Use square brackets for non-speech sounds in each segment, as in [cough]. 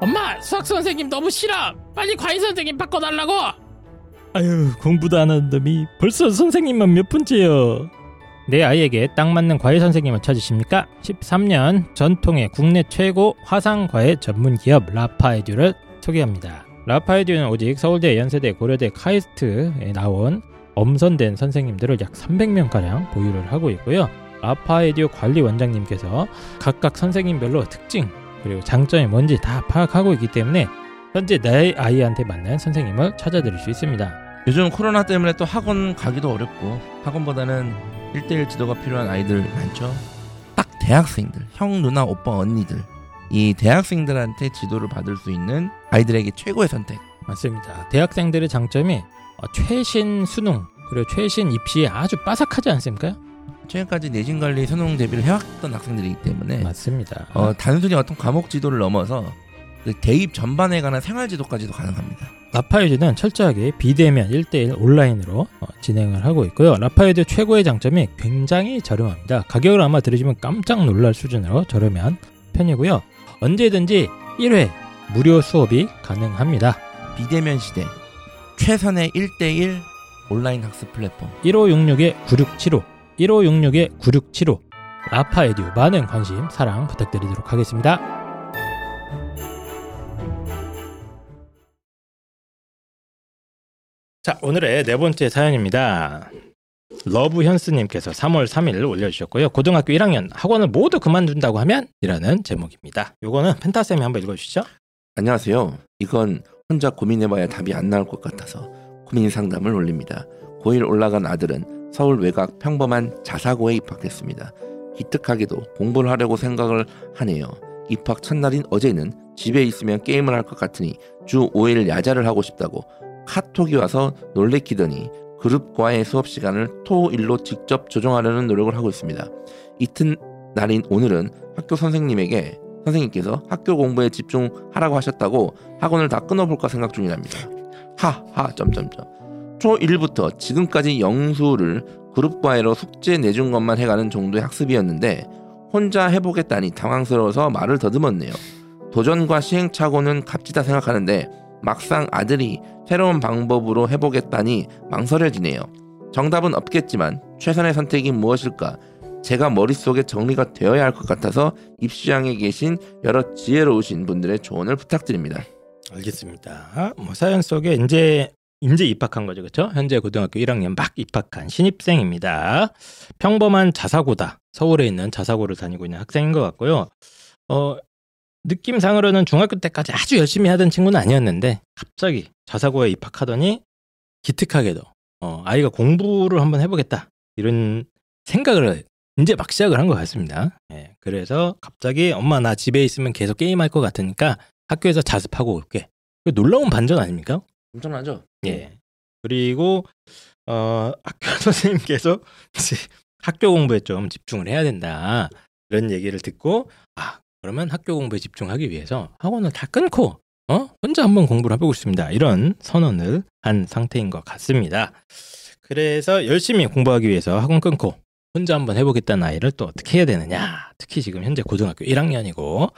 엄마 수학 선생님 너무 싫어 빨리 과외 선생님 바꿔달라고 아유 공부도 안 하는 놈이 벌써 선생님만 몇 분째요 내 아이에게 딱 맞는 과외 선생님을 찾으십니까? 13년 전통의 국내 최고 화상 과외 전문 기업 라파에듀를 소개합니다. 라파에듀는 오직 서울대, 연세대, 고려대, 카이스트에 나온 엄선된 선생님들을 약 300명가량 보유를 하고 있고요. 라파에듀 관리 원장님께서 각각 선생님별로 특징 그리고 장점이 뭔지 다 파악하고 있기 때문에 현재 내 아이한테 맞는 선생님을 찾아드릴 수 있습니다. 요즘 코로나 때문에 또 학원 가기도 어렵고 학원보다는 1대1 지도가 필요한 아이들 많죠. 딱 대학생들, 형, 누나, 오빠, 언니들. 이 대학생들한테 지도를 받을 수 있는 아이들에게 최고의 선택. 맞습니다. 대학생들의 장점이 어, 최신 수능 그리고 최신 입시에 아주 빠삭하지 않습니까? 최근까지 내신 관리 수능 대비를 해왔던 학생들이기 때문에 맞습니다. 어, 단순히 어떤 과목 지도를 넘어서 그 대입 전반에 관한 생활 지도까지도 가능합니다. 라파에듀는 철저하게 비대면 1대1 온라인으로 어, 진행을 하고 있고요. 라파에듀 최고의 장점이 굉장히 저렴합니다. 가격을 아마 들으시면 깜짝 놀랄 수준으로 저렴한 편이고요. 언제든지 1회 무료 수업이 가능합니다. 비대면 시대 최선의 1대1 온라인 학습 플랫폼 1566-9675 1566-9675 라파에듀 많은 관심 사랑 부탁드리도록 하겠습니다. 자, 오늘의 네 번째 사연입니다. 러브 현스님께서 3월 3일 올려주셨고요. 고등학교 1학년 학원을 모두 그만둔다고 하면? 이라는 제목입니다. 요거는 펜타쌤이 한번 읽어주시죠. 안녕하세요. 이건 혼자 고민해봐야 답이 안 나올 것 같아서 고민 상담을 올립니다. 고1 올라간 아들은 서울 외곽 평범한 자사고에 입학했습니다. 기특하게도 공부를 하려고 생각을 하네요. 입학 첫날인 어제는 집에 있으면 게임을 할 것 같으니 주 5일 야자를 하고 싶다고 카톡이 와서 놀래키더니 그룹과의 수업 시간을 토일로 직접 조정하려는 노력을 하고 있습니다. 이튿 날인 오늘은 학교 선생님에게 선생님께서 학교 공부에 집중하라고 하셨다고 학원을 다 끊어볼까 생각 중이랍니다. 하하 점점점 초 1부터 지금까지 영수를 그룹 과외로 숙제 내준 것만 해가는 정도의 학습이었는데 혼자 해보겠다니 당황스러워서 말을 더듬었네요. 도전과 시행착오는 값지다 생각하는데 막상 아들이 새로운 방법으로 해보겠다니 망설여지네요. 정답은 없겠지만 최선의 선택이 무엇일까? 제가 머릿속에 정리가 되어야 할 것 같아서 입시장에 계신 여러 지혜로우신 분들의 조언을 부탁드립니다. 알겠습니다. 뭐 사연 속에 이제 이제 입학한 거죠, 그렇죠? 현재 고등학교 1학년 막 입학한 신입생입니다. 평범한 자사고다. 서울에 있는 자사고를 다니고 있는 학생인 것 같고요. 어, 느낌상으로는 중학교 때까지 아주 열심히 하던 친구는 아니었는데 갑자기 자사고에 입학하더니 기특하게도 어, 아이가 공부를 한번 해보겠다 이런 생각을 이제 막 시작을 한 것 같습니다. 예, 그래서 갑자기 엄마 나 집에 있으면 계속 게임할 것 같으니까 학교에서 자습하고 올게. 놀라운 반전 아닙니까? 엄청나죠? 예. 그리고 어, [laughs] 학교 선생님께서 학교 공부에 좀 집중을 해야 된다. 이런 얘기를 듣고 아 그러면 학교 공부에 집중하기 위해서 학원을 다 끊고 어? 혼자 한번 공부를 해보고 싶습니다. 이런 선언을 한 상태인 것 같습니다. 그래서 열심히 공부하기 위해서 학원 끊고 혼자 한번 해보겠다는 아이를 또 어떻게 해야 되느냐. 특히 지금 현재 고등학교 1학년이고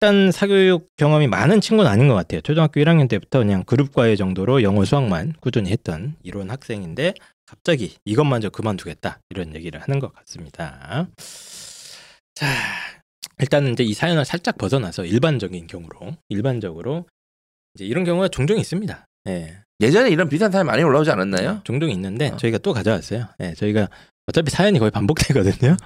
일단 사교육 경험이 많은 친구는 아닌 것 같아요. 초등학교 1학년 때부터 그냥 그룹 과외 정도로 영어 수학만 꾸준히 했던 이런 학생인데 갑자기 이것마저 그만두겠다 이런 얘기를 하는 것 같습니다. 자, 일단은 이제 이 사연을 살짝 벗어나서 일반적인 경우로 일반적으로 이제 이런 경우가 종종 있습니다. 예. 예전에 이런 비슷한 사연 많이 올라오지 않았나요? 종종 있는데 어. 저희가 또 가져왔어요. 예, 저희가 어차피 사연이 거의 반복되거든요.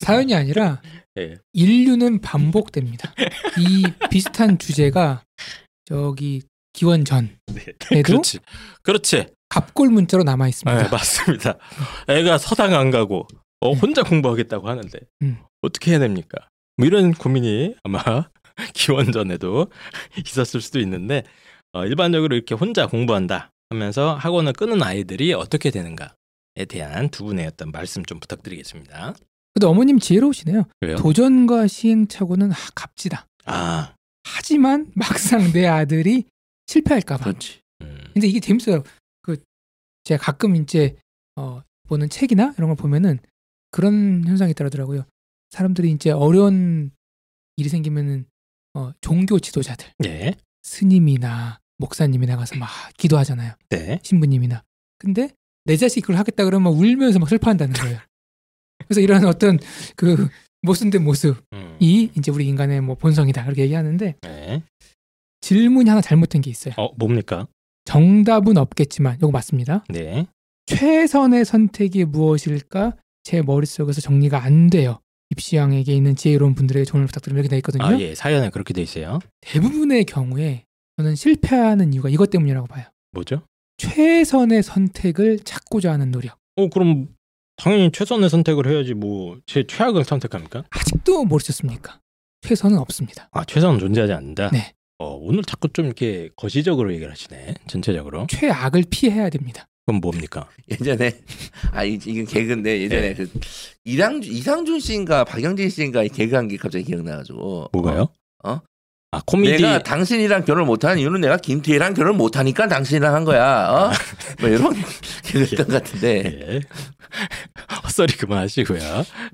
사연이 아니라 예. 인류는 반복됩니다. 이 비슷한 주제가 저기 기원 전에도 네. 그렇지. 그렇지. 갑골 문자로 남아 있습니다. 네, 맞습니다. 애가 서당 안 가고 어, 혼자 공부하겠다고 하는데 음. 어떻게 해야 됩니까? 뭐 이런 고민이 아마 [laughs] 기원전에도 [laughs] 있었을 수도 있는데 어, 일반적으로 이렇게 혼자 공부한다 하면서 학원을 끊은 아이들이 어떻게 되는가에 대한 두 분의 어떤 말씀 좀 부탁드리겠습니다. 근데 어머님 지혜로우시네요. 왜요? 도전과 시행착오는 아, 값지다. 아. 하지만 막상 내 아들이 실패할까봐. 그렇지. 음. 근데 이게 재밌어요. 그 제가 가끔 이제 어, 보는 책이나 이런 걸 보면은 그런 현상이 있더라고요. 사람들이 이제 어려운 일이 생기면은 어, 종교 지도자들 네. 스님이나 목사님이나 가서 막 기도하잖아요. 네. 신부님이나. 근데 내 자식이 그걸 하겠다 그러면 막 울면서 막 슬퍼한다는 거예요. 그래서 이런 어떤 그 모순된 모습이 음. 이제 우리 인간의 뭐 본성이다 그렇게 얘기하는데 네. 질문이 하나 잘못된 게 있어요. 어 뭡니까? 정답은 없겠지만 이거 맞습니다. 네. 최선의 선택이 무엇일까? 제 머릿속에서 정리가 안 돼요. 입시왕에게 있는 지혜로운 분들에게 조언을 부탁드립니다. 이렇게 돼 있거든요. 아 예. 사연에 그렇게 돼 있어요. 대부분의 경우에 저는 실패하는 이유가 이것 때문이라고 봐요. 뭐죠? 최선의 선택을 찾고자 하는 노력. 어 그럼 당연히 최선의 선택을 해야지 뭐 제 최악을 선택합니까? 아직도 모르셨습니까? 최선은 없습니다. 아 최선은 존재하지 않는다. 네. 어 오늘 자꾸 좀 이렇게 거시적으로 얘기를 하시네. 전체적으로. 최악을 피해야 됩니다. 그럼 뭡니까? 예전에 아 이- 이건 개그인데 예전에 네. 그 이상준 이상준 씨인가 박영진 씨인가 개그한 게 갑자기 기억나가지고 뭐가요? 어? 아 코미디. 내가 당신이랑 결혼 못하는 이유는 내가 김태희랑 결혼 못하니까 당신이랑 한 거야. 어? [laughs] 뭐 이런 개그했던 것 같은데 예. [laughs] 헛소리 그만하시고요.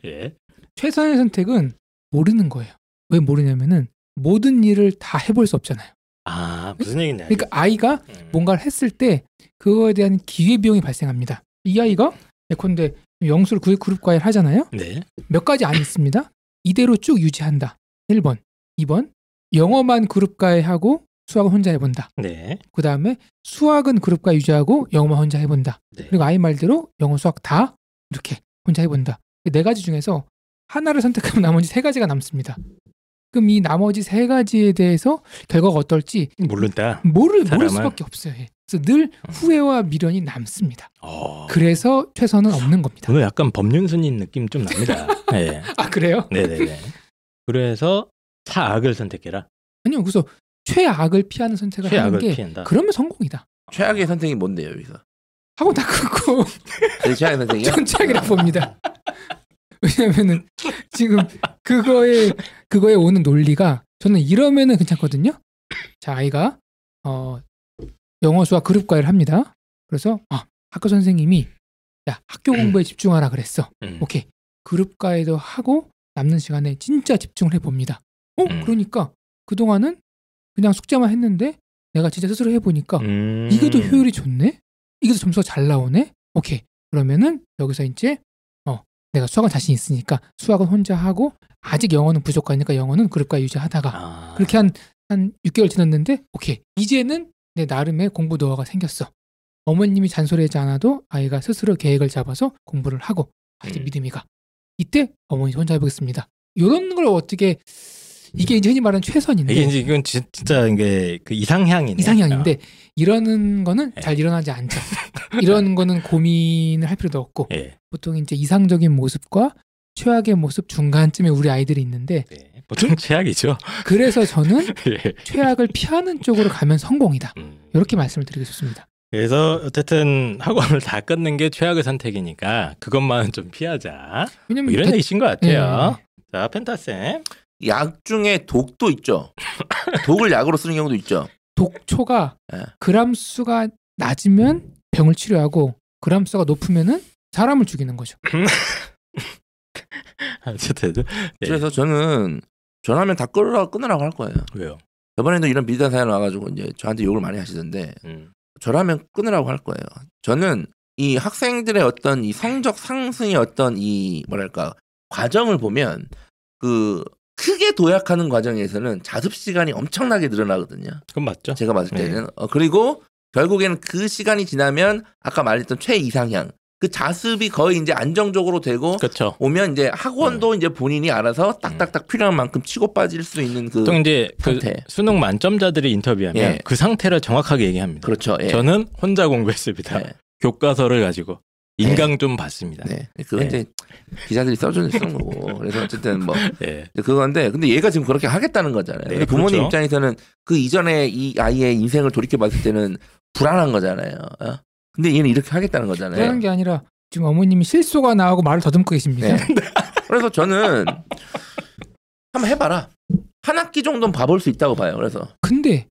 예. 최선의 선택은 모르는 거예요. 왜 모르냐면은 모든 일을 다 해볼 수 없잖아요. 아 무슨 얘기인지 그러니까 아이가 음. 뭔가를 했을 때 그거에 대한 기회 비용이 발생합니다. 이 아이가 예컨대 영수를 구획 그룹 과외를 하잖아요. 네. 몇 가지 안 있습니다. 이대로 쭉 유지한다. 1번. 2번. 영어만 그룹 과외하고 수학은 혼자 해본다. 네. 그 다음에 수학은 그룹 과외 유지하고 영어만 혼자 해본다. 네. 그리고 아이 말대로 영어 수학 다 이렇게 혼자 해본다. 이네 가지 중에서 하나를 선택하면 나머지 세 가지가 남습니다. 그럼 이 나머지 세 가지에 대해서 결과가 어떨지 모른다. 모를 모를 사람은? 수밖에 없어요. 예. 그래서 늘 후회와 미련이 남습니다. 어. 그래서 최선은 없는 겁니다. 오늘 약간 법륜스님 느낌 좀 납니다. [laughs] 네. 아 그래요? 네네네. 그래서 차악을 선택해라. 아니요. 그래서 최악을 피하는 선택을 하는 최악을 게 피한다. 그러면 성공이다. 최악의 선택이 뭔데요 여기서? 하고 다 끊고 [laughs] 제 최악의 선택이요? 전 최악이라고 봅니다. [laughs] 왜냐면은 지금 그거에 그거에 오는 논리가 저는 이러면은 괜찮거든요. 자 아이가 어 영어 수학 그룹 과외를 합니다. 그래서 아 학교 선생님이 야 학교 공부에 집중하라 그랬어. 음. 오케이 그룹 과외도 하고 남는 시간에 진짜 집중을 해 봅니다. 어 음. 그러니까 그 동안은 그냥 숙제만 했는데 내가 진짜 스스로 해보니까 음. 이게 더 효율이 좋네? 이게 더 점수가 잘 나오네? 오케이. 그러면은 여기서 이제 어 내가 수학은 자신 있으니까 수학은 혼자 하고 아직 영어는 부족하니까 영어는 그룹과 유지하다가 아. 그렇게 한한 6개월 지났는데 오케이. 이제는 내 나름의 공부 노하우가 생겼어. 어머님이 잔소리하지 않아도 아이가 스스로 계획을 잡아서 공부를 하고 아, 이제 음. 믿음이 가. 이때 어머니 혼자 해보겠습니다. 이런 걸 어떻게 이게 이제 흔히 말하는 최선인데 이게 이제 이건 진- 진짜 이게 그 이상향이네. 이상향인데 이러는 거는 네. 잘 일어나지 않죠. [laughs] 이런 거는 고민을 할 필요도 없고 어. 예. 보통 이제 이상적인 모습과 최악의 모습 중간쯤에 우리 아이들이 있는데 네. 보통 최악이죠. 그래서 저는 [laughs] 예. 최악을 피하는 쪽으로 가면 성공이다. 음. 이렇게 말씀을 드리고 싶습니다. 그래서 어쨌든 학원을 다 끊는 게 최악의 선택이니까 그것만은 좀 피하자. 뭐 이런 대- 얘기신 것 예, 같아요. 자, 펜타쌤. 약 중에 독도 있죠. 독을 약으로 쓰는 경우도 있죠. 독초가 예. 그람 수가 낮으면 병을 치료하고 그람 수가 높으면은 사람을 죽이는 거죠. [laughs] 어쨌든 네. 그래서 저는 전화면 다 끊으라고 끊으라고 할 거예요. 왜요? 저번에도 이런 비슷한 사연 와가지고 이제 저한테 욕을 많이 하시던데 음. 저라면 끊으라고 할 거예요. 저는 이 학생들의 어떤 이 성적 상승의 어떤 이 뭐랄까 과정을 보면 그 크게 도약하는 과정에서는 자습 시간이 엄청나게 늘어나거든요. 그건 맞죠? 제가 봤을 네. 때는 어, 그리고 결국에는 그 시간이 지나면 아까 말했던 최이상향 그 자습이 거의 이제 안정적으로 되고 그렇죠. 오면 이제 학원도 이제 본인이 알아서 딱딱딱 필요한 만큼 치고 빠질 수 있는 그 보통 이제 그 상태. 수능 만점자들이 인터뷰하면 예. 그 상태를 정확하게 얘기합니다. 그렇죠. 예. 저는 혼자 공부했습니다. 네. 교과서를 가지고 인강 좀 봤습니다. 네. 그건 네. 이제 기자들이 써주는 쓰는 거고. 그래서 어쨌든 뭐 [laughs] 예. 그건데 근데 얘가 지금 그렇게 하겠다는 거잖아요. 네, 근데 부모님 그렇죠. 입장에서는 그 이전에 이 아이의 인생을 돌이켜 봤을 때는 불안한 거잖아요. 어? 근데 얘는 이렇게 하겠다는 거잖아요. 그런 게 아니라 지금 어머님이 실소가 나오고 말을 더듬고 계십니다. 네. [laughs] 그래서 저는 한번 해봐라. 한 학기 정도는 봐볼 수 있다고 봐요. 그래서 근데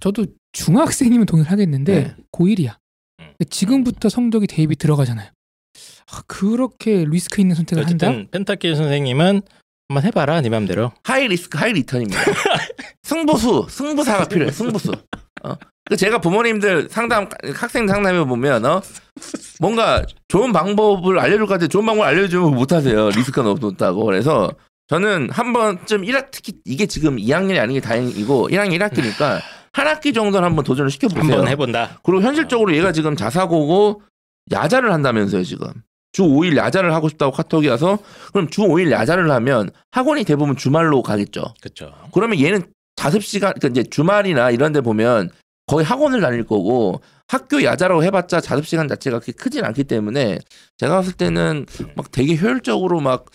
저도 중학생이면 동의를 하겠는데 네. 고1이야. 음. 지금부터 성적이 대입이 들어가잖아요. 아, 그렇게 리스크 있는 선택을 한다? 어쨌든 펜타킬 선생님은 한번 해봐라 네 맘대로. high risk high return입니다. [laughs] 승부수 승부사가 필요해 승부수. 어? 그 제가 부모님들 상담 학생 상담해 보면 어 뭔가 좋은 방법을 알려줄 것 같아 좋은 방법을 알려주면 못하세요 리스크가 너무 높다고 그래서 저는 한 번쯤 1학 특히 이게 지금 2학년이 아닌 게 다행이고 1학년 1학기니까 한 학기 정도는 한번 도전을 시켜보세요. 한번 해본다. 그리고 현실적으로 얘가 지금 자사고고 야자를 한다면서요 지금 주 5일 야자를 하고 싶다고 카톡이 와서 그럼 주 5일 야자를 하면 학원이 대부분 주말로 가겠죠. 그렇죠. 그러면 얘는 자습 시간 그러니까 이제 주말이나 이런 데 보면 거의 학원을 다닐 거고 학교 야자라고 해봤자 자습 시간 자체가 그렇게 크진 않기 때문에 제가 봤을 때는 막 되게 효율적으로 막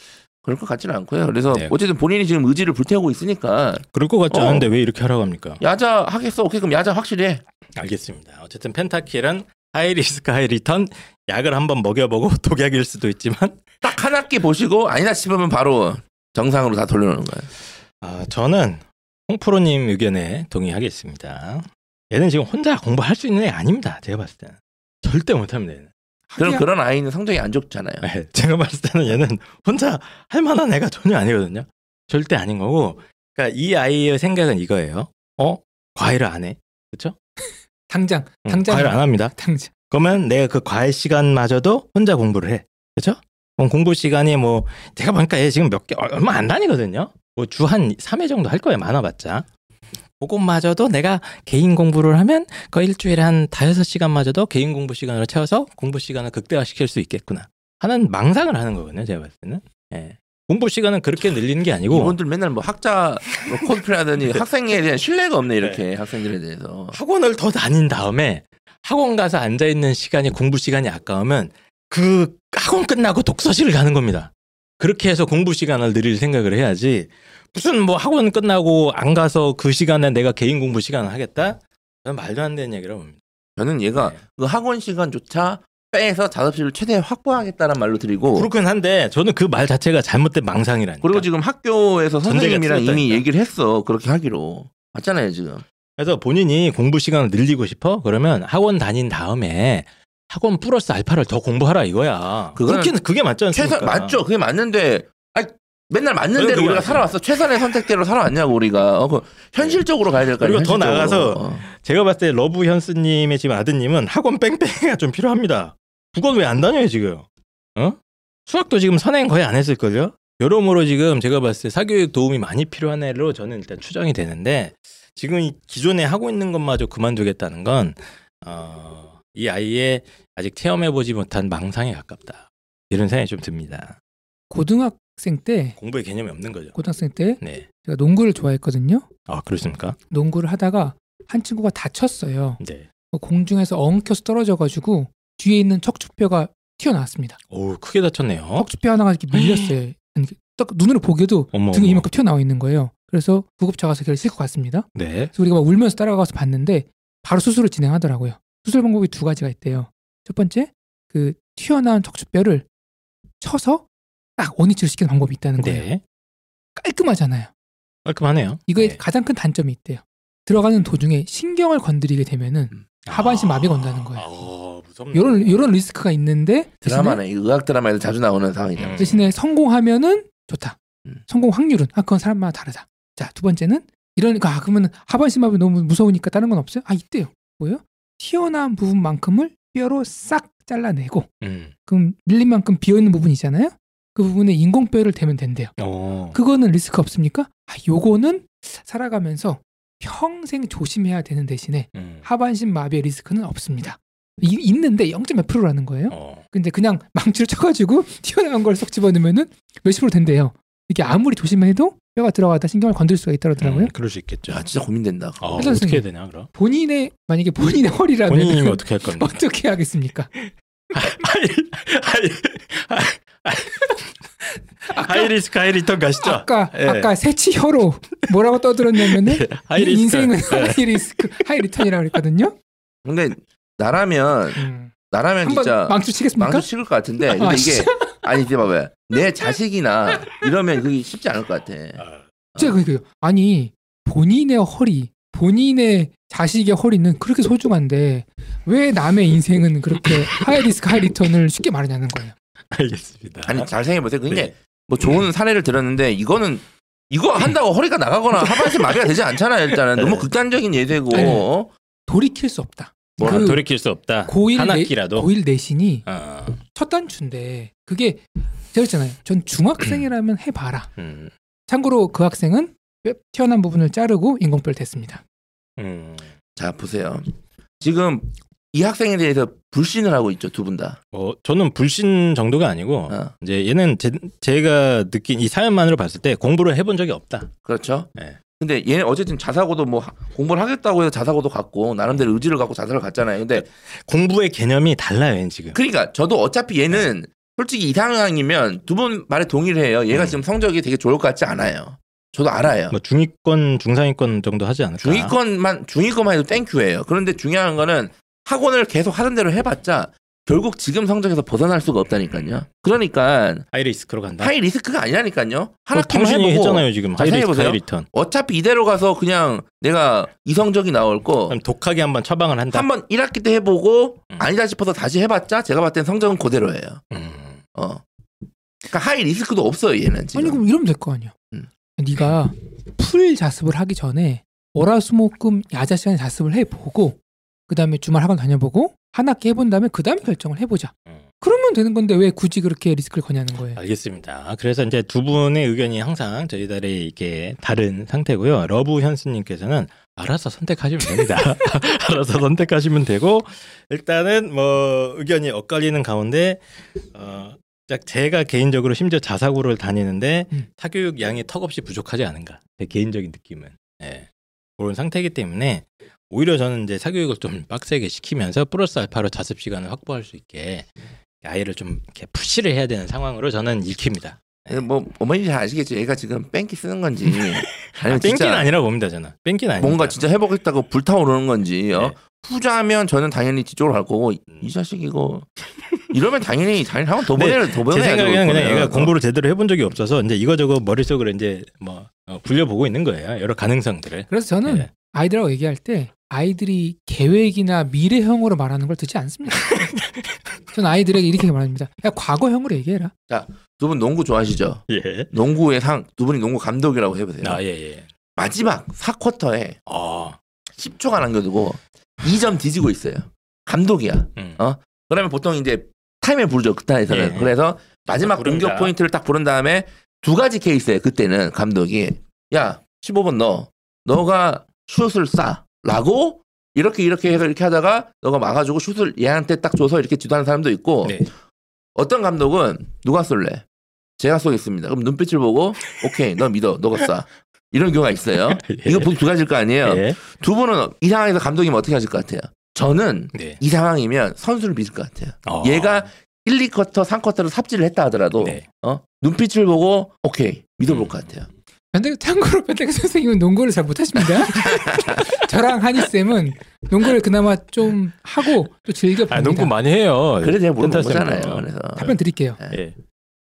그럴 것 같지는 않고요. 그래서 네. 어쨌든 본인이 지금 의지를 불태우고 있으니까 그럴 것 같지 어. 않은데 왜 이렇게 하라고 합니까? 야자 하겠어. 오케이 그럼 야자 확실히 해. 알겠습니다. 어쨌든 펜타킬은 high risk high return 약을 한번 먹여보고 [laughs] 독약일 수도 있지만 딱 한 학기 보시고 아니다 싶으면 바로 정상으로 다 돌려놓는 거예요. 아, 저는 홍프로님 의견에 동의하겠습니다. 얘는 지금 혼자 공부할 수 있는 애 아닙니다. 제가 봤을 때는 절대 못합니다. 얘는. 그럼 그런 아이는 성적이 안 좋잖아요. 네, 제가 봤을 때는 얘는 혼자 할 만한 애가 전혀 아니거든요. 절대 아닌 거고. 그러니까 이 아이의 생각은 이거예요. 어 과외를 안 해, 그렇죠? 당장 당장 과외를 안 합니다. 당장 그러면 내가 그 과외 시간마저도 혼자 공부를 해. 그렇죠? 그럼 공부 시간이 뭐 제가 보니까 얘 지금 몇 개 얼마 안 다니거든요. 뭐 주 한 3회 정도 할 거예요. 많아봤자. 그것마저도 내가 개인 공부를 하면 거의 일주일에 한 다여섯 시간마저도 개인 공부 시간으로 채워서 공부 시간을 극대화시킬 수 있겠구나 하는 망상을 하는 거거든요. 제가 봤을 때는. 예. 공부 시간은 그렇게 늘리는 게 아니고 이분들 맨날 뭐 학자 뭐 코스프레 하더니 [laughs] 학생에 대한 신뢰가 없네 이렇게 학생들에 대해서. 학원을 더 다닌 다음에 학원 가서 앉아 있는 시간이 공부 시간이 아까우면 그 학원 끝나고 독서실을 가는 겁니다. 그렇게 해서 공부 시간을 늘릴 생각을 해야지 무슨 뭐 학원 끝나고 안 가서 그 시간에 내가 개인 공부 시간을 하겠다? 저는 말도 안 되는 얘기라고 봅니다. 저는 얘가 네. 그 학원 시간조차 빼서 자습실을 최대한 확보하겠다는 말로 드리고 그렇긴 한데 저는 그 말 자체가 잘못된 망상이라니까. 그리고 지금 학교에서 선생님이랑 이미. 얘기를 했어 그렇게 하기로 맞잖아요 지금 그래서 본인이 공부 시간을 늘리고 싶어? 그러면 학원 다닌 다음에 학원 플러스 알파를 더 공부하라 이거야. 그렇게 그게 맞지 않습니까? 최선 맞죠 그게 맞는데 아니 맨날 맞는 그건 대로 우리가. 살아왔어 최선의 선택대로 살아왔냐고 우리가 어, 그 현실적으로 가야 될거 아니에요 그리고 더. 나가서 어. 제가 봤을 때 러브 현스님의 지금 아드님은 학원 뺑뺑이가 좀 필요합니다. 국어는 왜 안 다녀요 지금? 어? 수학도 지금 선행 거의 안 했을걸요? 여러모로 지금 제가 봤을 때 사교육 도움이 많이 필요한 애로 저는 일단 추정이 되는데 지금 이 기존에 하고 있는 것마저 그만두겠다는 건 어, 이 아이의 아직 체험해보지 못한 망상에 가깝다. 이런 생각이 좀 듭니다. 고등학생 때 공부의 개념이 없는 거죠. 고등학생 때 네. 제가 농구를 좋아했거든요. 아 그렇습니까? 농구를 하다가 한 친구가 다쳤어요. 네. 공중에서 엉켜서 떨어져가지고 뒤에 있는 척추뼈가 튀어나왔습니다. 오 크게 다쳤네요. 척추뼈 하나가 이렇게 밀렸어요. [gasps] 딱 눈으로 보기에도 어머. 어머. 이만큼 튀어나와 있는 거예요. 그래서 구급차 가서 걔를 싣고 갔습니다. 네. 그래서 우리가 막 울면서 따라가서 봤는데 바로 수술을 진행하더라고요. 수술 방법이 두 가지가 있대요. 첫 번째, 그 튀어나온 척추뼈를 쳐서 딱 원위치를 시키는 방법이 있다는 거예요. 네. 깔끔하잖아요. 깔끔하네요. 이거의 네. 가장 큰 단점이 있대요. 들어가는 도중에 신경을 건드리게 되면은 하반신 마비가 온다는 거예요. 아, 무섭네. 요런 요런 리스크가 있는데 이 의학 드라마에서 자주 나오는 상황이잖아요 음. 대신에 성공하면은 좋다. 음. 성공 확률은 아 그건 사람마다 다르다. 자 두 번째는 이러니까 아 그러면 하반신 마비 너무 무서우니까 다른 건 없어요? 아 있대요. 뭐요? 튀어나온 부분만큼을 뼈로 싹 잘라내고 음. 그럼 밀린 만큼 비어 있는 부분 이잖아요. 그 부분에 인공뼈를 대면 된대요. 어. 그거는 리스크 없습니까? 아 요거는 살아가면서 평생 조심해야 되는 대신에 음. 하반신 마비의 리스크는 없습니다. 이- 있는데 0.몇 프로라는 거예요. 어. 근데 그냥 망치를 쳐가지고 [laughs] 튀어나온 걸 쏙 집어넣으면은 몇십 프로 된대요. 이게 아무리 조심해도 뼈가 들어가다 신경을 건들 수가 있더라고요. 음, 그럴 수 있겠죠. 야 진짜 고민된다 어, 어떻게 해야 선생님. 되냐 그럼? 본인의 만약에 본인의 허리라면 본인이면 어떻게 할 겁니까? [laughs] 어떻게 하겠습니까? high high high risk high return 가시죠. 아까 예. 아까 세 치 혀로 뭐라고 떠들었냐면은 high risk. 인생은 예. high risk high return이라고 그랬거든요. 근데 나라면 음. 나라면 진짜 망치 치겠습니까? 망치 찍을 것 같은데 [laughs] 근데 아, 이게 아니 이제 봐봐요 내 자식이나 이러면 그게 쉽지 않을 것 같아 아, 제가 그게요. 아니 본인의 허리, 본인의 자식의 허리는 그렇게 소중한데 왜 남의 인생은 그렇게 [laughs] high risk high return을 쉽게 말하냐는 거예요. 알겠습니다. 아니 잘 생각해 보세요 근데 네. 뭐 좋은 사례를 들었는데 이거는 이거 한다고 허리가 나가거나 하반신 마비가 되지 않잖아요. 일단은 너무 극단적인 예제고 아니, 어? 돌이킬 수 없다. 뭐라 그 돌이킬 수 없다. 고1 한 내, 학기라도. 고1 내신이 어, 첫 단추인데 그게 제가 했잖아요. 전 중학생이라면 해봐라. 음, 참고로 그 학생은 뼈 튀어나온 부분을 자르고 인공뼈를 댔습니다. 음. 자 보세요. 지금 이 학생에 대해서 불신을 하고 있죠 두 분 다. 어, 저는 불신 정도가 아니고 어, 이제 얘는 제, 가 느낀 이 사연만으로 봤을 때 공부를 해본 적이 없다. 그렇죠. 네. 근데 얘는 어쨌든 자사고도 뭐 하- 공부를 하겠다고 해서 자사고도 갔고 나름대로 의지를 갖고 자사를 갔잖아요. 근데 공부의 개념이 달라요, 얘는 지금. 그러니까 저도 어차피 얘는 솔직히 이 상황이면 두 분 말에 동의를 해요. 얘가 음. 지금 성적이 되게 좋을 것 같지 않아요. 저도 알아요. 뭐 중위권, 중상위권 정도 하지 않을까? 중위권만 중위권만 해도 thank you예요. 그런데 중요한 거는 학원을 계속 하던 대로 해봤자 결국 지금 성적에서 벗어날 수가 없다니까요. 그러니까 high risk로 간다. high risk가 아니라니까요. 하나 그 당신이 해보고 했잖아요, 지금. 자, high risk, 생각해보세요. high return. 어차피 이대로 가서 그냥 내가 이성적이 나올 거 그럼 독하게 한번 처방을 한다. 한번 1학기 때 해보고 음. 아니다 싶어서 다시 해봤자 제가 봤을 땐 성적은 그대로예요. 음. 어. 그러니까 high risk도 없어요 얘는 지금. 아니 그럼 이러면 될 거 아니야. 음. 네가 풀 자습을 하기 전에 월화수목금 야자 시간에 자습을 해보고 그 다음에 주말 학원 다녀보고 한 학기 해본 다음에 그 다음에 결정을 해보자. 음. 그러면 되는 건데 왜 굳이 그렇게 리스크를 거냐는 거예요. 알겠습니다. 그래서 이제 두 분의 의견이 항상 저희들의 이게 다른 상태고요. 러브 현수님께서는 알아서 선택하시면 됩니다. [laughs] 알아서 선택하시면 되고 일단은 뭐 의견이 엇갈리는 가운데 어, 딱 제가 개인적으로 심지어 자사고를 다니는데 음. 사교육 양이 턱없이 부족하지 않은가 제 개인적인 느낌은 예. 그런 상태이기 때문에 오히려 저는 이제 사교육을 좀 빡세게 시키면서 플러스 알파로 자습 시간을 확보할 수 있게 아이를 좀 이렇게 푸시를 해야 되는 상황으로 저는 읽힙니다. 뭐 어머니 잘 아시겠죠. 얘가 지금 뺑기 쓰는 건지 아, [laughs] 아니면 뺑기는 진짜 아니라 봅니다 저는. 뺑기는 아니다. 뭔가 진짜 해보겠다고 불타오르는 건지 어? 네. 후자면 저는 당연히 뒤쪽으로 갈 거고 이 자식 이거 이러면 당연히 당연히 학원 더 보내야 더제 보내야 생각에는 그냥 얘가 공부를 제대로 해본 적이 없어서 이제 이거저거 머릿속으로 이제 뭐 어, 굴려보고 있는 거예요. 여러 가능성들을. 그래서 저는 네. 아이들하고 얘기할 때 아이들이 계획이나 미래형으로 말하는 걸 듣지 않습니다. [laughs] 저는 아이들에게 이렇게 말합니다. 야 과거형으로 얘기해라. 두분 농구 좋아하시죠? 예. 농구의 상 두 분이 농구 감독이라고 해보세요. 아 예 예. 마지막 4쿼터에 어. 10초가 남겨두고 2점 뒤지고 있어요. 감독이야. 음. 어? 그러면 보통 이제 타임을 부르죠. 그타에서는 예. 그래서 마지막 부릅니다. 공격 포인트를 딱 부른 다음에 두 가지 케이스예요. 그때는 감독이 야 15번 너 너가 슛을 쏴 라고 이렇게 이렇게 해서 이렇게 하다가 너가 막아주고 슛을 얘한테 딱 줘서 이렇게 지도하는 사람도 있고 네. 어떤 감독은 누가 쏠래? 제가 쏘겠습니다. 그럼 눈빛을 보고 오케이 너 믿어 너가 쏴 이런 경우가 있어요. [laughs] 이거 보통 두 가지일 거 아니에요. 예. 두 분은 이 상황에서 감독이면 어떻게 하실 것 같아요? 저는 네. 이 상황이면 선수를 믿을 것 같아요. 어. 얘가 1, 2쿼터, 3쿼터를 삽질을 했다 하더라도 네. 어? 눈빛을 보고 오케이 믿어볼 음. 것 같아요. 근데 참고로 변태가 선생님은 농구를 잘 못하십니다. [laughs] 저랑 한이 쌤은 농구를 그나마 좀 하고 또 즐겨 봅니다. 아 농구 많이 해요. 그래 제가 물어본 거잖아요. 그래서 답변 드릴게요. 예.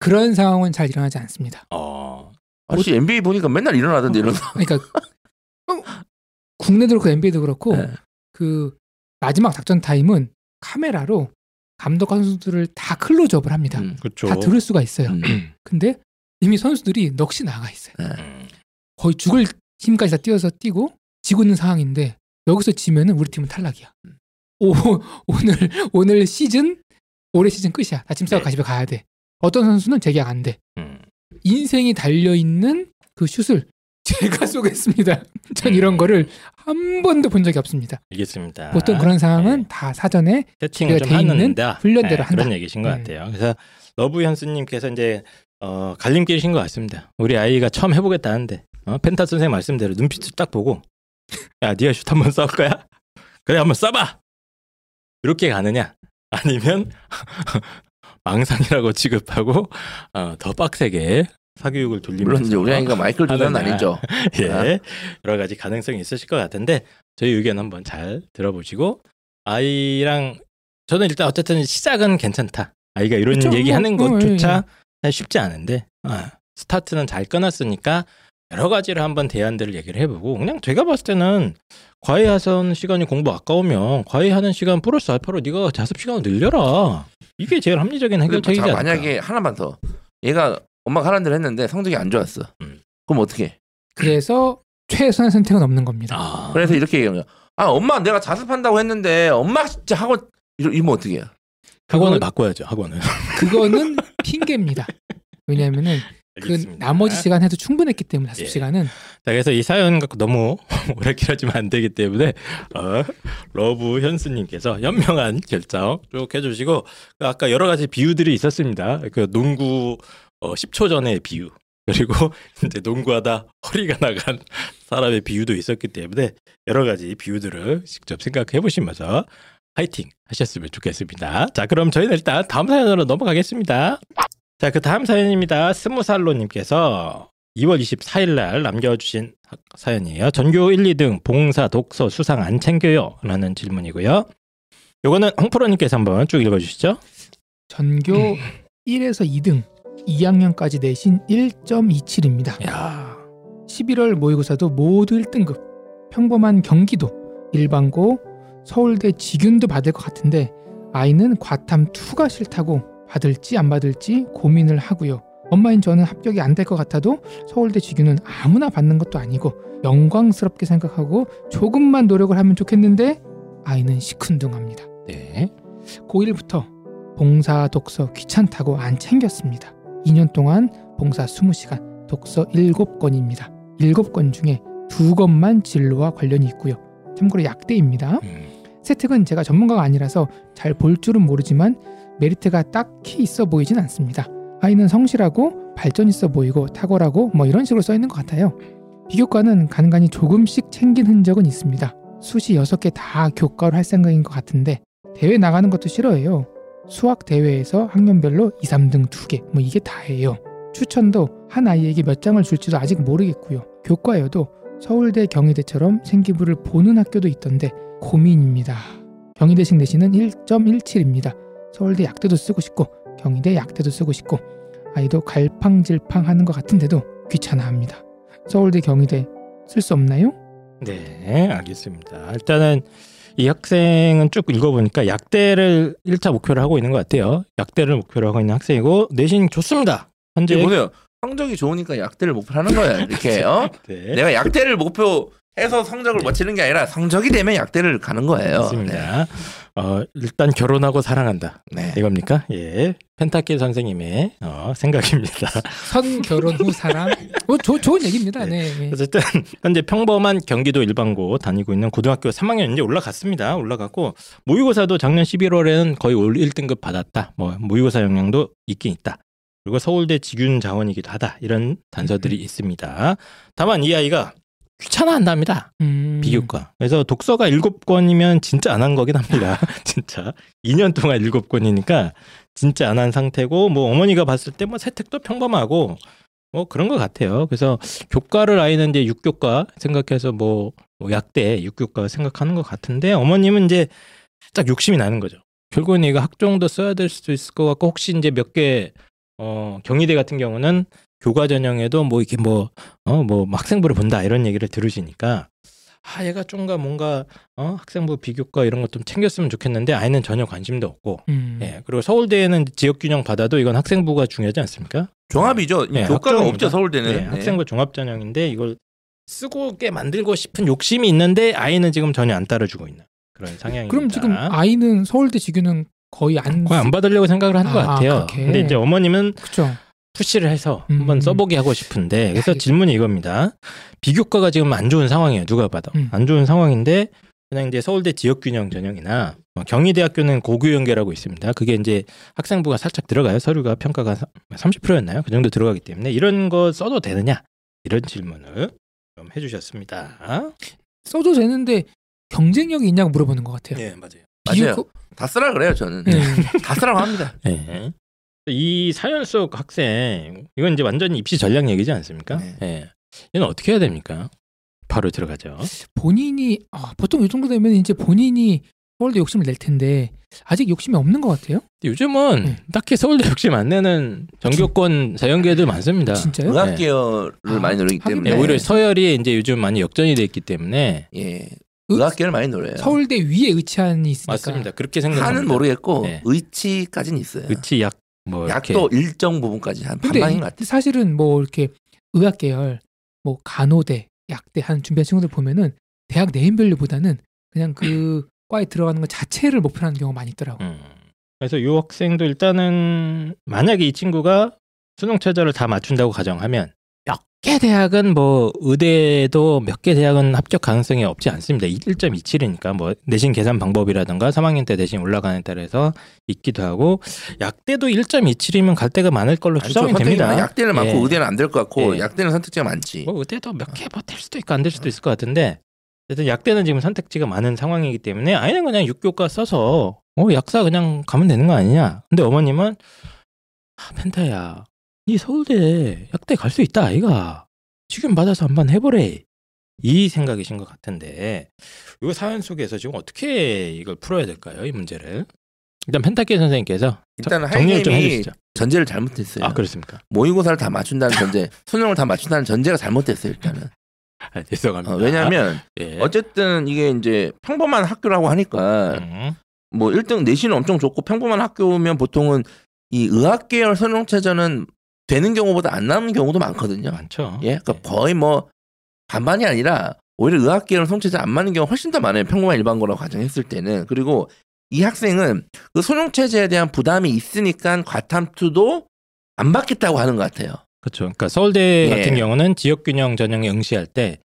그런 상황은 잘 일어나지 않습니다. 어. 혹시 NBA 보니까 맨날 일어나던데 이런 거. 그러니까 어, 국내도 그렇고 NBA도 그렇고 네. 그 마지막 작전 타임은 카메라로 감독과 선수들을 다 클로즈업을 합니다. 음. 그렇죠. 다 들을 수가 있어요. 음. 근데 이미 선수들이 넋이 나가 있어요. 음. 거의 죽을 힘까지 다 뛰어서 뛰고 지고 있는 상황인데 여기서 지면은 우리 팀은 탈락이야. 음. 오, 오늘 오늘 시즌 올해 시즌 끝이야. 다 짐 싸고 네. 가 집에 가야 돼. 어떤 선수는 재계약 안 돼. 음. 인생이 달려 있는 그 슛을 제가 쏘겠습니다. [laughs] 전 음. 이런 거를 한 번도 본 적이 없습니다. 알겠습니다. 보통 그런 상황은 네. 다 사전에 세팅을 돼 있는. 훈련대로 네, 한다. 그런 얘기신 것 음. 같아요. 그래서 러브 현수님께서 이제 어, 갈림길이신 것 같습니다. 우리 아이가 처음 해보겠다는데 어, 펜타 선생 말씀대로 눈빛을 딱 보고 야 네가 슛 한번 [laughs] 쏴볼 거야? 그래 한번 쏴봐. 이렇게 가느냐? 아니면 [laughs] 망상이라고 취급하고 어, 더 빡세게 사교육을 돌리면서 물론 이제 우리 아이가 마이클 조던은. 아니죠. [laughs] 예, 여러 가지 가능성이 있으실 것 같은데 저희 의견 한번 잘 들어보시고 아이랑 저는 일단 어쨌든 시작은 괜찮다. 아이가 이런 그쵸, 얘기하는 뭐, 어, 것조차 쉽지 않은데 아, 스타트는 잘 끊었으니까 여러 가지를 한번 대안들을 얘기를 해보고 그냥 제가 봤을 때는 과외하선 시간이 공부 아까우면 과외하는 시간 플러스 알파로 네가 자습 시간을 늘려라. 이게 제일 합리적인 해결책이지 자, 않을까. 만약에 하나만 더 얘가 엄마가 하라는 대로 했는데 성적이 안 좋았어. 음. 그럼 어떻게? 그래서 최선의 선택은 없는 겁니다. 아, 그래서 이렇게 얘기하는 거야. 아 엄마 내가 자습한다고 했는데 엄마 진짜 학원 이러- 이러면 어떻게 해요? 학원을 바꿔야죠. 학원을. [laughs] 그거는 핑계입니다. 왜냐하면은 그 알겠습니다. 나머지 시간 해도 충분했기 때문에 다섯 예. 시간은 자, 그래서 이 사연 갖고 너무 [laughs] 오래 길어지면 안 되기 때문에 어, 러브 현수님께서 현명한 결정 쭉 해주시고 그 아까 여러 가지 비유들이 있었습니다. 그 농구 어, 10초 전의 비유 그리고 [laughs] 이제 농구하다 허리가 나간 사람의 비유도 있었기 때문에 여러 가지 비유들을 직접 생각해 보시면서 파이팅 하셨으면 좋겠습니다. 자, 그럼 저희는 일단 다음 사연으로 넘어가겠습니다. 자, 그 다음 사연입니다. 스무살로님께서 2월 24일 날 남겨주신 사연이에요. 전교 1, 2등 봉사 독서 수상 안 챙겨요? 라는 질문이고요. 요거는 홍프로님께서 한번 쭉 읽어주시죠. 전교 1에서 2등 2학년까지 내신 1.27입니다. 야 11월 모의고사도 모두 1등급. 평범한 경기도, 일반고, 서울대 직윤도 받을 것 같은데 아이는 과탐 2가 싫다고 받을지 안 받을지 고민을 하고요. 엄마인 저는 합격이 안 될 것 같아도 서울대 직윤은 아무나 받는 것도 아니고 영광스럽게 생각하고 조금만 노력을 하면 좋겠는데 아이는 시큰둥합니다. 네. 고1부터 봉사 독서 귀찮다고 안 챙겼습니다. 2년 동안 봉사 20시간, 독서 7권입니다. 7권 중에 2권만 진로와 관련이 있고요. 참고로 약대입니다. 음, 세특은 제가 전문가가 아니라서 잘 볼 줄은 모르지만 메리트가 딱히 있어 보이진 않습니다. 아이는 성실하고 발전 있어 보이고 탁월하고 뭐 이런 식으로 써 있는 것 같아요. 비교과는 간간히 조금씩 챙긴 흔적은 있습니다. 수시 6개 다 교과로 할 생각인 것 같은데 대회 나가는 것도 싫어해요. 수학 대회에서 학년별로 2, 3등 2개 뭐 이게 다예요. 추천도 한 아이에게 몇 장을 줄지도 아직 모르겠고요. 교과여도 서울대 경희대처럼 생기부를 보는 학교도 있던데 고민입니다. 경희대식 내신은 1.17입니다. 서울대 약대도 쓰고 싶고 경희대 약대도 쓰고 싶고 아이도 갈팡질팡 하는 것 같은데도 귀찮아합니다. 서울대 경희대 쓸 수 없나요? 네, 알겠습니다. 일단은 이 학생은 쭉 읽어보니까 약대를 1차 목표로 하고 있는 것 같아요. 약대를 목표로 하고 있는 학생이고 내신 좋습니다. 현재 이게 보세요. 성적이 좋으니까 약대를 목표로 하는 거야. 이렇게 [laughs] 어? 네. 내가 약대를 목표해서 성적을 맞추는 게 아니라 성적이 되면 약대를 가는 거예요. 맞습니다. 어, 일단 결혼하고 사랑한다. 네. 이겁니까? 예. 펜타킬 선생님의 어, 생각입니다. 선 결혼 후 사랑. 뭐 조, 좋은 얘기입니다. 네. 네. 어쨌든 현재 평범한 경기도 일반고 다니고 있는 고등학교 3학년 이제 올라갔습니다. 올라갔고 모의고사도 작년 11월에는 거의 올 1등급 받았다. 뭐 모의고사 영향도 있긴 있다. 그리고 서울대 직윤 자원이기도 하다. 이런 단서들이 있습니다. 다만 이 아이가 귀찮아한답니다. 음. 비교과. 그래서 독서가 7권이면 진짜 안 한 거긴 합니다. [laughs] 진짜. 2년 동안 7권이니까 진짜 안 한 상태고 뭐 어머니가 봤을 때 뭐 세택도 평범하고 뭐 그런 것 같아요. 그래서 교과를 아이는 이제 육교과 생각해서 뭐, 뭐 약대 육교과 생각하는 것 같은데 어머님은 이제 살짝 욕심이 나는 거죠. 결국은 이거 학종도 써야 될 수도 있을 것 같고 혹시 이제 몇 개 어, 경희대 같은 경우는 교과 전형에도 뭐 이렇게 뭐어 뭐 학생부를 본다 이런 얘기를 들으시니까 아 얘가 좀가 뭔가 어 학생부 비교과 이런 것 좀 챙겼으면 좋겠는데 아이는 전혀 관심도 없고 음. 예 그리고 서울대에는 지역 균형 받아도 이건 학생부가 중요하지 않습니까? 종합이죠. 네, 교과가 학종입니다. 없죠 서울대는. 네, 네. 학생부 종합 전형인데 이걸 쓰고 꽤 만들고 싶은 욕심이 있는데 아이는 지금 전혀 안 따라주고 있는 그런 상황입니다. 그럼 지금 아이는 서울대 직유는 거의 안 거의 안 받으려고 생각을 하는 것 아, 같아요. 그렇게. 근데 이제 어머님은 그죠. 푸시를 해서 음. 한번 써보게 하고 싶은데 그래서 질문이 이겁니다. 비교과가 지금 안 좋은 상황이에요. 누가 봐도 음. 안 좋은 상황인데 그냥 이제 서울대 지역균형 전형이나 뭐 경희대학교는 고교연계라고 있습니다. 그게 이제 학생부가 살짝 들어가요. 서류가 평가가 30%였나요? 그 정도 들어가기 때문에 이런 거 써도 되느냐 이런 질문을 좀 해주셨습니다. 써도 되는데 경쟁력이 있냐고 물어보는 것 같아요. 네 맞아요. 맞아요. 비교- 다 쓰라 그래요 저는. 네. [laughs] 다 쓰라고 합니다. 네. 이 사연 속 학생 이건 이제 완전히 입시 전략 얘기지 않습니까? 네. 네. 이건 어떻게 해야 됩니까? 바로 들어가죠. 본인이 아, 보통 이 정도 되면 이제 본인이 서울대 욕심을 낼 텐데 아직 욕심이 없는 것 같아요. 요즘은 네. 딱히 서울대 욕심 안 내는 전교권 자연계들 많습니다. 진짜요? 의학 계열을 아, 많이 노리기 네, 때문에 오히려 서열이 이제 요즘 많이 역전이 돼 있기 때문에 예 의학 계열 많이 노려요. 서울대 위에 의치한이 있으니까. 맞습니다. 그렇게 생각합니다. 한은 모르겠고 네. 의치까지는 있어요. 그치 약뭐 이렇게 약도 일정 부분까지 한 반반인 이- 것 같아. 사실은 뭐 이렇게 의학 계열, 뭐 간호대, 약대 하는 준비한 친구들 보면은 대학 네임밸류보다는 그냥 그 [laughs] 과에 들어가는 것 자체를 목표로 하는 경우가 많이 있더라고. 음. 그래서 이 학생도 일단은 만약에 이 친구가 수능 최저를 다 맞춘다고 가정하면 몇 개 대학은 뭐 의대도 몇 개 대학은 합격 가능성이 없지 않습니다. 1.27이니까 뭐 내신 계산 방법이라든가 3학년 때 내신 올라가는 따라서 있기도 하고 약대도 1.27이면 갈 데가 많을 걸로 추정이 됩니다. 약대는 많고 예. 의대는 안 될 것 같고 예. 약대는 선택지가 많지. 뭐 의대도 몇 개 버틸 수도 있고 안 될 수도 있을 것 같은데 어쨌든 약대는 지금 선택지가 많은 상황이기 때문에 아이는 그냥 육교과 써서 어 약사 그냥 가면 되는 거 아니냐 근데 어머님은 아, 펜타야 니 서울대 약대 갈 수 있다 아이가 지금 받아서 한번 해보래 이 생각이신 것 같은데 이 사연 속에서 지금 어떻게 이걸 풀어야 될까요 이 문제를 일단 펜타키 선생님께서 일단은 정리를 좀 해주시죠 전제를 잘못했어요. 아 그렇습니까 모의고사를 다 맞춘다는 전제, 수능을 다 맞춘다는 전제가 잘못됐어요 일단은. 아, 죄송합니다 어, 왜냐하면 예. 어쨌든 이게 이제 평범한 학교라고 하니까 음. 뭐 1등 내신은 엄청 좋고 평범한 학교면 보통은 이 의학 계열 최저는 되는 경우보다 안 나오는 경우도 많거든요. 많죠 예, 그러니까 예. 거의 뭐 반반이 아니라 오히려 의학 계열 성취자 안 맞는 경우 훨씬 더 많아요. 평범한 일반고라고 가정했을 때는 그리고 이 학생은 그 수능 체제에 대한 부담이 있으니까 과탐투도 안 받겠다고 하는 것 같아요. 그렇죠. 그러니까 서울대 예. 같은 경우는 지역균형 전형에 응시할 때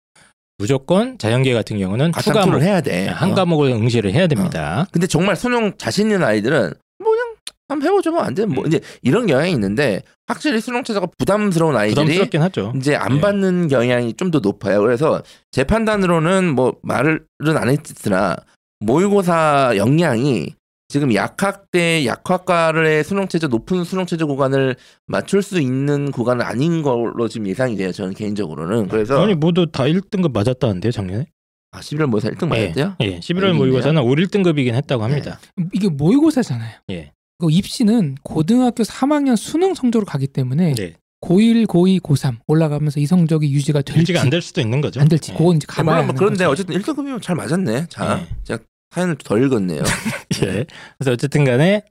무조건 자연계 같은 경우는 과목 과탐투를 해야 돼. 한 어. 과목을 응시를 해야 됩니다. 근데 정말 수능 자신 있는 아이들은 한번 해보죠 뭐안 되면 뭐 음. 이제 이런 경향이 있는데 확실히 수능 체제가 부담스러운 아이들이 부담스럽긴 하죠. 이제 안 예. 받는 경향이 좀 더 높아요. 그래서 제 판단으로는 뭐 말은 안 했으나 모의고사 역량이 지금 약학대 약학과의 수능 체제 높은 수능 체제 구간을 맞출 수 있는 구간은 아닌 걸로 지금 예상이 돼요. 저는 개인적으로는 그래서 아니 모두 다 1등급 맞았다는데요 작년에? 아, 11월 모의사 1등 맞았대요. 예, 11월 알겠네요. 모의고사는 올 1등급이긴 했다고 합니다. 이게 모의고사잖아요. 예. 그 입시는 고등학교 3학년 수능 성적으로 가기 때문에 네. 고1, 고2, 고3 올라가면서 이 성적이 유지가 될지 유지가 안 될 수도 있는 거죠. 안 될지 예. 그건 이제 네, 가봐야 뭐 그런데 거죠. 어쨌든 1등급이면 잘 맞았네. 자, 예. 제가 사연을 덜 읽었네요. [laughs] 예. 그래서 어쨌든 간에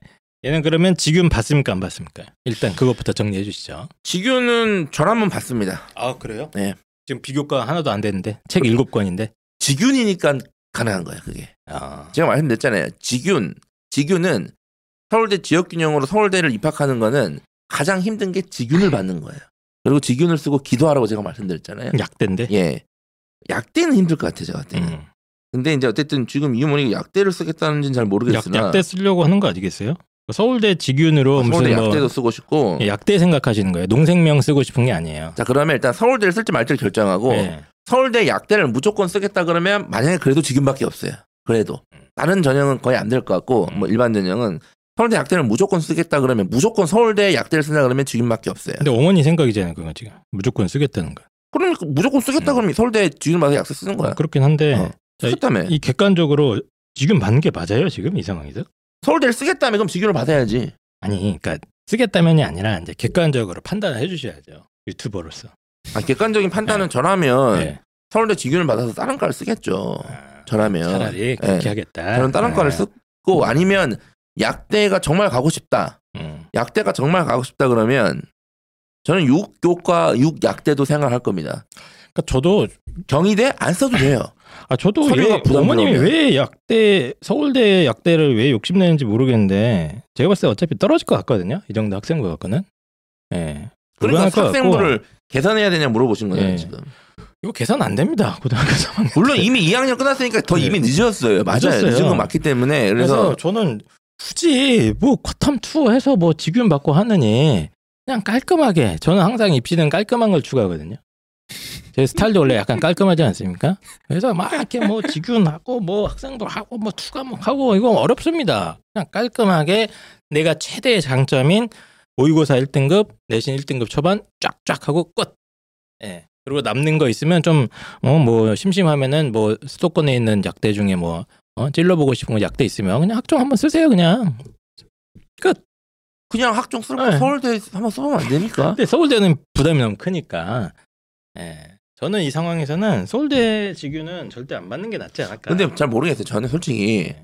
얘는 그러면 지금 봤습니까 안 봤습니까? 일단 그것부터 정리해 주시죠. 지규는 저라면 봤습니다. 아 그래요? 네. 지금 비교가 하나도 안 되는데 책 7권인데. 지균이니까 가능한 거야 그게. 아. 제가 말씀드렸잖아요. 지균, 지균은 서울대 지역균형으로 서울대를 입학하는 거는 가장 힘든 게 지균을 받는 거예요. 그리고 지균을 쓰고 기도하라고 제가 말씀드렸잖아요. 약대인데. 예. 약대는 힘들 것 같아요, 제가 때는. 음. 근데 이제 어쨌든 지금 이모니 약대를 쓰겠다는지는 잘 약, 모르겠으나 약 대 쓰려고 하는 거 아니겠어요? 서울대 직윤으로 무슨 서울대 뭐 약대도 쓰고 싶고. 예, 약대 생각하시는 거예요. 농생명 쓰고 싶은 게 아니에요. 자 그러면 일단 서울대를 쓸지 말지를 결정하고 예. 서울대 약대를 무조건 쓰겠다 그러면 만약에 그래도 지금밖에 없어요. 그래도 다른 전형은 거의 안 될 것 같고 뭐 일반 전형은 서울대 약대를 무조건 쓰겠다 그러면 무조건 서울대 약대를 쓴다 그러면 지금밖에 없어요. 근데 어머니 생각이잖아요, 그건 지금 무조건 쓰겠다는 거. 그러니까 무조건 쓰겠다 그러면 서울대 지금 봐서 약대 쓰는 거야. 그렇긴 한데 어. 자, 쓰겠다며. 이 객관적으로 지금 받는 게 맞아요, 지금 이 상황에서? 서울대를 쓰겠다면 그럼 지균을 받아야지. 아니, 그러니까 쓰겠다면이 아니라 이제 객관적으로 판단을 해주셔야죠, 유튜버로서. 아, 객관적인 판단은 저라면 네. 서울대 지균을 받아서 다른 과를 쓰겠죠. 아, 저라면 차라리 그렇게 예. 하겠다. 저는 다른 아, 과를 쓰고 아니면 약대가 정말 가고 싶다. 음. 약대가 정말 가고 싶다 그러면 저는 육교과 육약대도 생각할 겁니다. 그러니까 저도 경희대 안 써도 돼요. [laughs] 아 저도 왜. 어머님이 왜 약대 서울대 약대를 왜 욕심내는지 모르겠는데 제가 봤을 때 어차피 떨어질 것 같거든요. 이 정도 학생부 갖고는. 예. 그러니까 것 같고. 학생부를 개선해야 되냐 물어보신 거예요 예. 지금. 이거 계산 안 됩니다. 고등학교 3학년. 물론 이미 2학년 끝났으니까 더 네. 이미 늦었어요. 맞아요. 늦었어요. 늦은 건 맞기 때문에 그래서 그래서 저는 굳이 뭐 쿼텀 투 해서 뭐 지균 받고 하느니 그냥 깔끔하게 저는 항상 입시는 깔끔한 걸 추구하거든요. 제 스타일도 원래 약간 깔끔하지 않습니까? 그래서 막 이렇게 뭐 직윤하고 뭐 학생도 하고 뭐 투과목 하고 이거 어렵습니다. 그냥 깔끔하게 내가 최대의 장점인 모의고사 1등급, 내신 1등급 초반 쫙쫙 하고 끝. 예. 그리고 남는 거 있으면 좀 어 뭐 심심하면은 뭐 수도권에 있는 약대 중에 뭐 어, 찔러보고 싶은 거 약대 있으면 그냥 학종 한번 쓰세요 그냥. 그냥 학종 쓰고 네. 서울대 한번 써보면 안 됩니까? 근데 서울대는 부담이 너무 크니까. 예. 저는 이 상황에서는 서울대 직유는 절대 안 받는 게 낫지 않을까. 근데 잘 모르겠어요. 저는 솔직히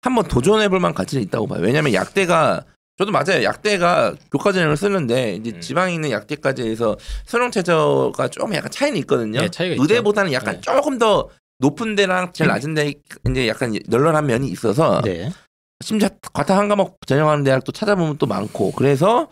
한번 도전해볼 만 가치는 있다고 봐요. 왜냐하면 약대가 저도 맞아요. 약대가 교과전형을 쓰는데 이제 음. 지방에 있는 약대까지 해서 수능 최저가 좀 약간 차이는 있거든요. 네, 차이가 있죠. 의대보다는 약간 네. 조금 더 높은 데랑 제일 낮은 데 이제 약간 널널한 면이 있어서 네. 심지어 과탐 한 과목 전형하는 대학도 찾아보면 또 많고 그래서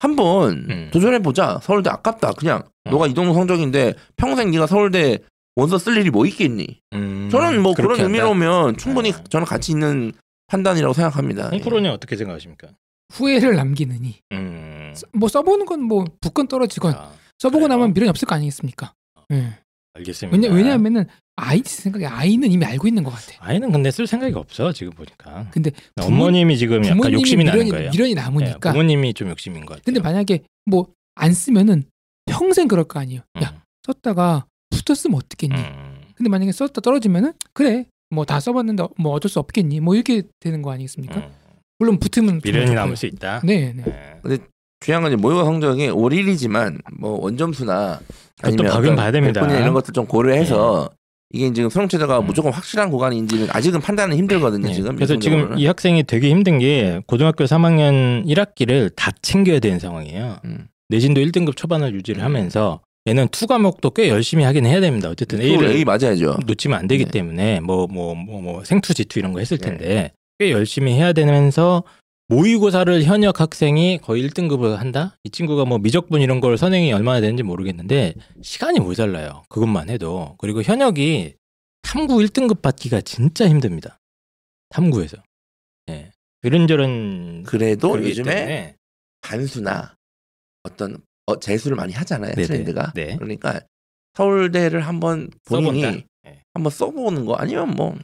한번 음. 도전해 보자. 서울대 아깝다. 그냥 어. 너가 이 정도 성적인데 평생 네가 서울대 원서 쓸 일이 뭐 있겠니? 음, 저는 뭐 그런? 의미로면 충분히 어. 저는 가치 있는 판단이라고 생각합니다. 예. 홍프로님 어떻게 생각하십니까? 후회를 남기느니 음. 뭐 써보는 건 뭐 붙건 떨어지건 아, 써보고 그래요? 나면 미련이 없을 거 아니겠습니까? 예. 알겠습니다. 왜냐 왜냐하면은 아이 생각에 아이는 이미 알고 있는 것 같아. 아이는 근데 쓸 생각이 없어 지금 보니까. 근데 부모- 어머님이 지금 약간 부모님이 욕심이 나는 미련이, 거예요. 미련이 네, 남으니까. 부모님이 좀 욕심인 것 같아요. 근데 만약에 뭐 안 쓰면은 평생 그럴 거 아니에요. 음, 야 썼다가 붙었으면 어떻겠니? 음. 근데 만약에 썼다 떨어지면은 그래 뭐 다 써봤는데 뭐 어쩔 수 없겠니? 뭐 이렇게 되는 거 아니겠습니까? 음. 물론 붙으면 미련이. 남을 수 있다. 네, 네. 네. 중요한 건 모의고사 성적이 올 1이지만 뭐 원점수나 그것도 봐긴 봐야 됩니다. 이런 것들 좀 고려해서 네. 이게 지금 수능 최저가 음. 무조건 확실한 구간인지는 아직은 판단은 힘들거든요. 네. 지금 그래서 지금. 이 학생이 되게 힘든 게 고등학교 3학년 1학기를 다 챙겨야 되는 상황이에요. 음. 내신도 1등급 초반을 유지를 하면서 얘는 투 과목도 꽤 열심히 하긴 해야 됩니다. 어쨌든 또 A를 A 맞아야죠. 놓치면 안 되기 네. 때문에 뭐 뭐 뭐 뭐 생투 지투 이런 거 했을 텐데 꽤 열심히 해야 되면서 모의고사를 현역 학생이 거의 1등급을 한다? 이 친구가 뭐 미적분 이런 걸 선행이 얼마나 되는지 모르겠는데 시간이 모자라요. 그것만 해도. 그리고 현역이 탐구 1등급 받기가 진짜 힘듭니다. 탐구에서. 예. 이런저런 그래도 요즘에 때문에 반수나 어떤 어, 재수를 많이 하잖아요. 네네. 트렌드가. 네. 그러니까 서울대를 한번 본인이 써본다. 네. 한번 써보는 거 아니면 뭐